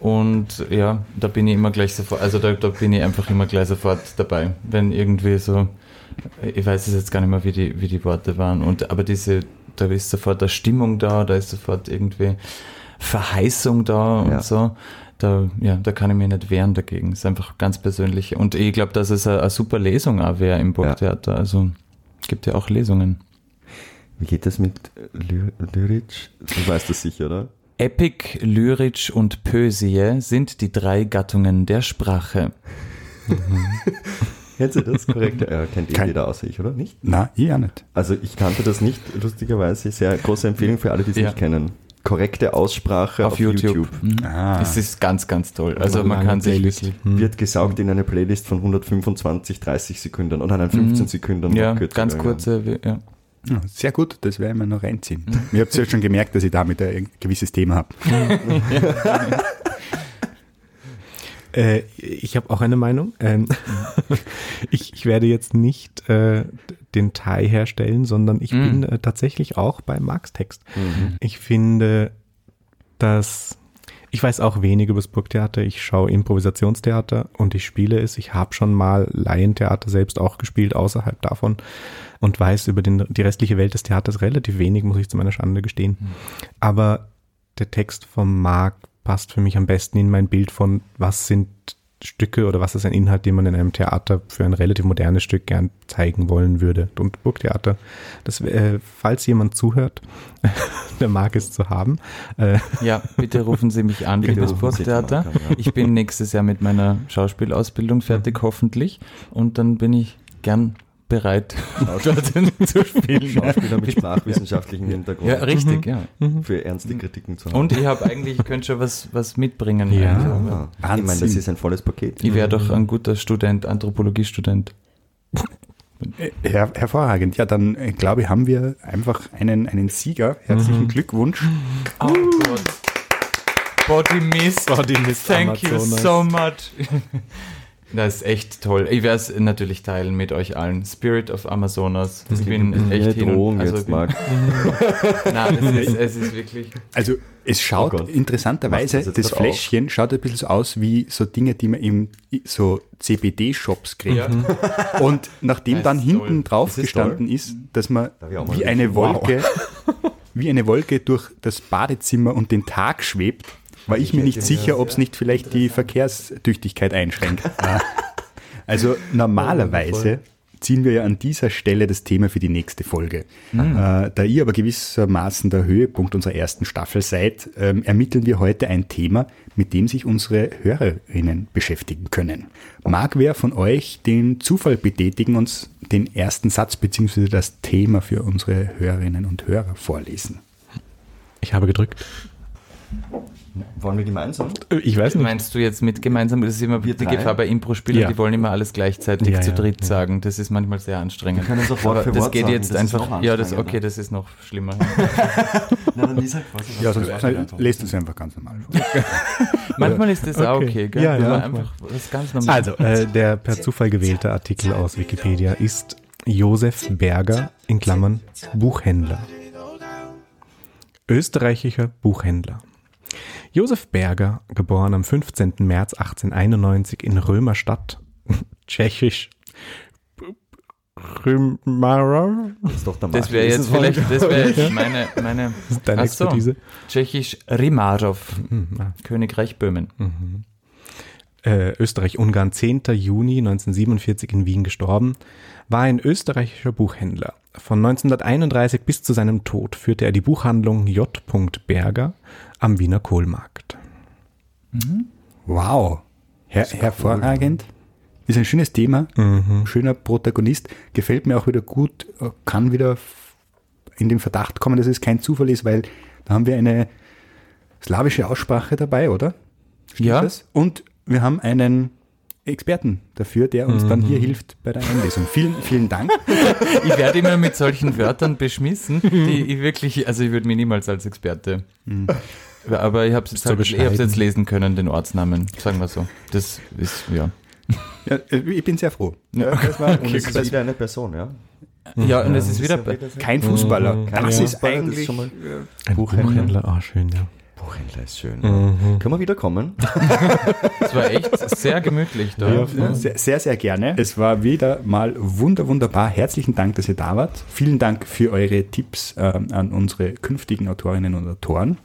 Speaker 6: und ja, da bin ich immer gleich sofort, also da, da bin ich einfach immer gleich sofort dabei, wenn irgendwie so, ich weiß es jetzt gar nicht mehr, wie die, wie die Worte waren, und aber diese, da ist sofort eine Stimmung da, da ist sofort irgendwie Verheißung da und
Speaker 4: Ja.
Speaker 6: so. Da, ja, da kann ich mich nicht wehren dagegen. Es ist einfach ganz persönlich. Und ich glaube, dass es eine, super Lesung auch wäre im Burgtheater. Also es gibt ja auch Lesungen.
Speaker 4: Wie geht das mit Ly Lyrisch? Du weißt das sicher, oder?
Speaker 6: Epic, Lyrisch und Poesie sind die drei Gattungen der Sprache.
Speaker 4: Kennst du das korrekt? Ja, kennt eh
Speaker 1: Kein-
Speaker 4: jeder außer ich, oder? Nicht?
Speaker 1: Na, ich auch nicht.
Speaker 4: Also ich kannte das nicht, lustigerweise. Sehr große Empfehlung für alle, die es
Speaker 6: Ja.
Speaker 4: nicht kennen. Korrekte Aussprache auf, YouTube.
Speaker 6: Mhm.
Speaker 1: Ah.
Speaker 6: Es ist ganz, ganz toll. Also man kann sich
Speaker 5: Playlist.
Speaker 6: wirklich,
Speaker 4: Wird gesaugt in eine Playlist von 125, 30 Sekunden oder nein, 15 Sekunden. noch
Speaker 6: ja, ganz kurze, ja.
Speaker 1: Ja, Sehr gut, das werde ich mir noch reinziehen. Ihr habt ja schon gemerkt, dass ich damit ein gewisses Thema habe.
Speaker 5: Äh, ich habe auch eine Meinung. Ähm, ich, ich werde jetzt nicht äh, den Thai herstellen, sondern ich
Speaker 6: Mm.
Speaker 5: bin äh, tatsächlich auch bei Marx Text. Ich finde, dass ich weiß auch wenig über das Burgtheater. Ich schaue Improvisationstheater und ich spiele es. Ich habe schon mal Laientheater selbst auch gespielt außerhalb davon und weiß über den, die restliche Welt des Theaters relativ wenig, muss ich zu meiner Schande gestehen. Aber der Text von Marc passt für mich am besten in mein Bild von, was sind Stücke oder was ist ein Inhalt, den man in einem Theater für ein relativ modernes Stück gern zeigen wollen würde. Und Burgtheater, das, äh, falls jemand zuhört, der mag es zu haben, äh,
Speaker 6: Ja, bitte rufen Sie mich an
Speaker 4: den
Speaker 6: Burgtheater. Ich bin nächstes Jahr mit meiner Schauspielausbildung fertig, hoffentlich. Und dann bin ich gern bereit, dorthin zu spielen.
Speaker 4: Schauspieler mit sprachwissenschaftlichem Hintergrund.
Speaker 6: Ja, richtig, ja.
Speaker 4: Für ernste Kritiken zu haben.
Speaker 6: Und ich habe eigentlich, ich könnte schon was, was mitbringen.
Speaker 5: Ja.
Speaker 6: Also,
Speaker 4: Ah, ich meine, das ist ein volles Paket.
Speaker 6: Ich wäre doch ein guter Student, Anthropologiestudent.
Speaker 1: Her hervorragend. Ja, dann äh, glaube ich, haben wir einfach einen, einen Sieger. Herzlichen Glückwunsch.
Speaker 6: Oh Gott. Body Mist.
Speaker 5: Body Mist
Speaker 6: Thank you
Speaker 5: Amazonas.
Speaker 6: so much. Das ist echt toll. Ich werde es natürlich teilen mit euch allen. Spirit of Amazonas. Ich bin echt
Speaker 4: Eine
Speaker 6: hin und-
Speaker 4: Drohung
Speaker 6: also
Speaker 4: jetzt, Marc.
Speaker 6: Nein, es ist, es ist wirklich.
Speaker 1: Also es schaut
Speaker 4: Oh Gott.
Speaker 1: interessanterweise, das,
Speaker 4: das
Speaker 1: Fläschchen schaut ein bisschen so aus wie so Dinge, die man im so CBD-Shops kriegt.
Speaker 6: Ja.
Speaker 1: Und nachdem
Speaker 6: Das
Speaker 1: dann hinten
Speaker 6: toll.
Speaker 1: drauf
Speaker 4: Ist es
Speaker 1: gestanden ist, dass man
Speaker 4: auch
Speaker 1: wie eine
Speaker 4: Wow.
Speaker 1: Wolke, wie eine Wolke durch das Badezimmer und den Tag schwebt, war ich, mir nicht sicher, ob es nicht vielleicht die Verkehrstüchtigkeit einschränkt. Ja. Also normalerweise ziehen wir ja an dieser Stelle das Thema für die nächste Folge. Äh, da ihr aber gewissermaßen der Höhepunkt unserer ersten Staffel seid, ähm, ermitteln wir heute ein Thema, mit dem sich unsere Hörerinnen beschäftigen können. Mag wer von euch den Zufall betätigen, uns den ersten Satz bzw. das Thema für unsere Hörerinnen und Hörer vorlesen?
Speaker 5: ich habe gedrückt.
Speaker 4: Wollen wir gemeinsam?
Speaker 5: Ich weiß nicht.
Speaker 6: Meinst du jetzt mit gemeinsam? Das ist immer
Speaker 4: Wir
Speaker 6: die
Speaker 4: drei?
Speaker 6: Gefahr bei Impro-Spielern,
Speaker 5: Ja.
Speaker 6: die wollen immer alles gleichzeitig
Speaker 5: Ja,
Speaker 6: zu dritt
Speaker 5: ja.
Speaker 6: sagen. Das ist manchmal sehr anstrengend.
Speaker 4: Wir können es auch Wort für
Speaker 6: das
Speaker 4: Wort
Speaker 6: geht
Speaker 4: sagen,
Speaker 6: jetzt
Speaker 4: das
Speaker 6: einfach. Ja, das okay, das ist noch schlimmer.
Speaker 4: Na, dann lies halt quasi was
Speaker 1: Ja, sonst lest es einfach ganz normal
Speaker 6: manchmal ist das auch
Speaker 5: Okay.
Speaker 6: okay, gell?
Speaker 5: Ja, ja,
Speaker 6: einfach das ganz normal.
Speaker 5: Also, äh, der per Zufall gewählte Artikel aus Wikipedia ist Josef Berger in Klammern Buchhändler. Österreichischer Buchhändler. Josef Berger, geboren am 15. März 1891 in Römerstadt, tschechisch. Römer,
Speaker 4: Das
Speaker 6: das wäre jetzt vielleicht, das wäre jetzt meine, meine
Speaker 5: deine
Speaker 6: Ach so.
Speaker 5: Expertise.
Speaker 6: Tschechisch Rimarov,
Speaker 5: Hm, ah.
Speaker 6: Königreich Böhmen.
Speaker 5: äh, Österreich-Ungarn, 10. Juni 1947 in Wien gestorben, war ein österreichischer Buchhändler. Von 1931 bis zu seinem Tod führte er die Buchhandlung J. Berger am Wiener Kohlmarkt.
Speaker 1: Wow. Her hervorragend. Ist ein schönes Thema, schöner Protagonist. Gefällt mir auch wieder gut, äh, kann wieder in den Verdacht kommen, dass es kein Zufall ist, weil da haben wir eine slawische Aussprache dabei, oder? Stimmt
Speaker 6: Ja.
Speaker 1: Das? Und wir haben einen Experten dafür, der uns dann hier hilft bei der Einlesung. Vielen, vielen Dank.
Speaker 6: Ich werde immer mit solchen Wörtern beschmissen, die ich wirklich, also ich würde mich niemals als Experte. Aber ich habe es jetzt, halt, jetzt lesen können, den Ortsnamen, sagen wir so. Das ist, ja.
Speaker 1: Ja, äh, ich bin sehr froh. Ja, das war,
Speaker 4: Und es ist wieder eine Person, ja?
Speaker 6: Ja, und es ist wieder,
Speaker 1: kein Fußballer.
Speaker 4: Kein
Speaker 1: das ist
Speaker 4: Fußballer, das ist
Speaker 1: eigentlich
Speaker 4: schon mal-
Speaker 5: Ein
Speaker 4: Buchhändler.
Speaker 5: Ah, schön, ja.
Speaker 4: Buchhändler ist schön.
Speaker 5: Mhm.
Speaker 4: Können wir wieder kommen?
Speaker 6: es war echt sehr gemütlich da.
Speaker 5: Ja.
Speaker 1: Ja, sehr, sehr, sehr gerne. Es war wieder mal wunder, wunderbar. Herzlichen Dank, dass ihr da wart. Vielen Dank für eure Tipps ähm, an unsere künftigen Autorinnen und Autoren.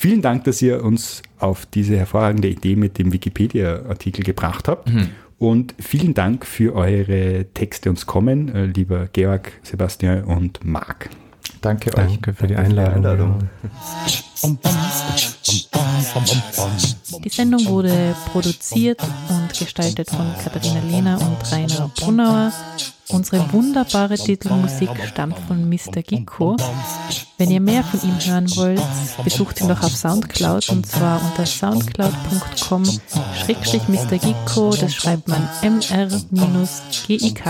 Speaker 1: Vielen Dank, dass ihr uns auf diese hervorragende Idee mit dem Wikipedia-Artikel gebracht habt. Und vielen Dank für eure Texte uns kommen, äh, lieber Georg, Sebastian und Marc.
Speaker 6: Danke euch.
Speaker 5: Danke für die Einladung.
Speaker 4: Einladung.
Speaker 9: Die Sendung wurde produziert und gestaltet von Katharina Lehner und Rainer Brunauer. Unsere wunderbare Titelmusik stammt von Mr. Gicko. Wenn ihr mehr von ihm hören wollt, besucht ihn doch auf Soundcloud und zwar unter soundcloud.com schrägstrich Mr. Gicko, das schreibt man mr-gikko.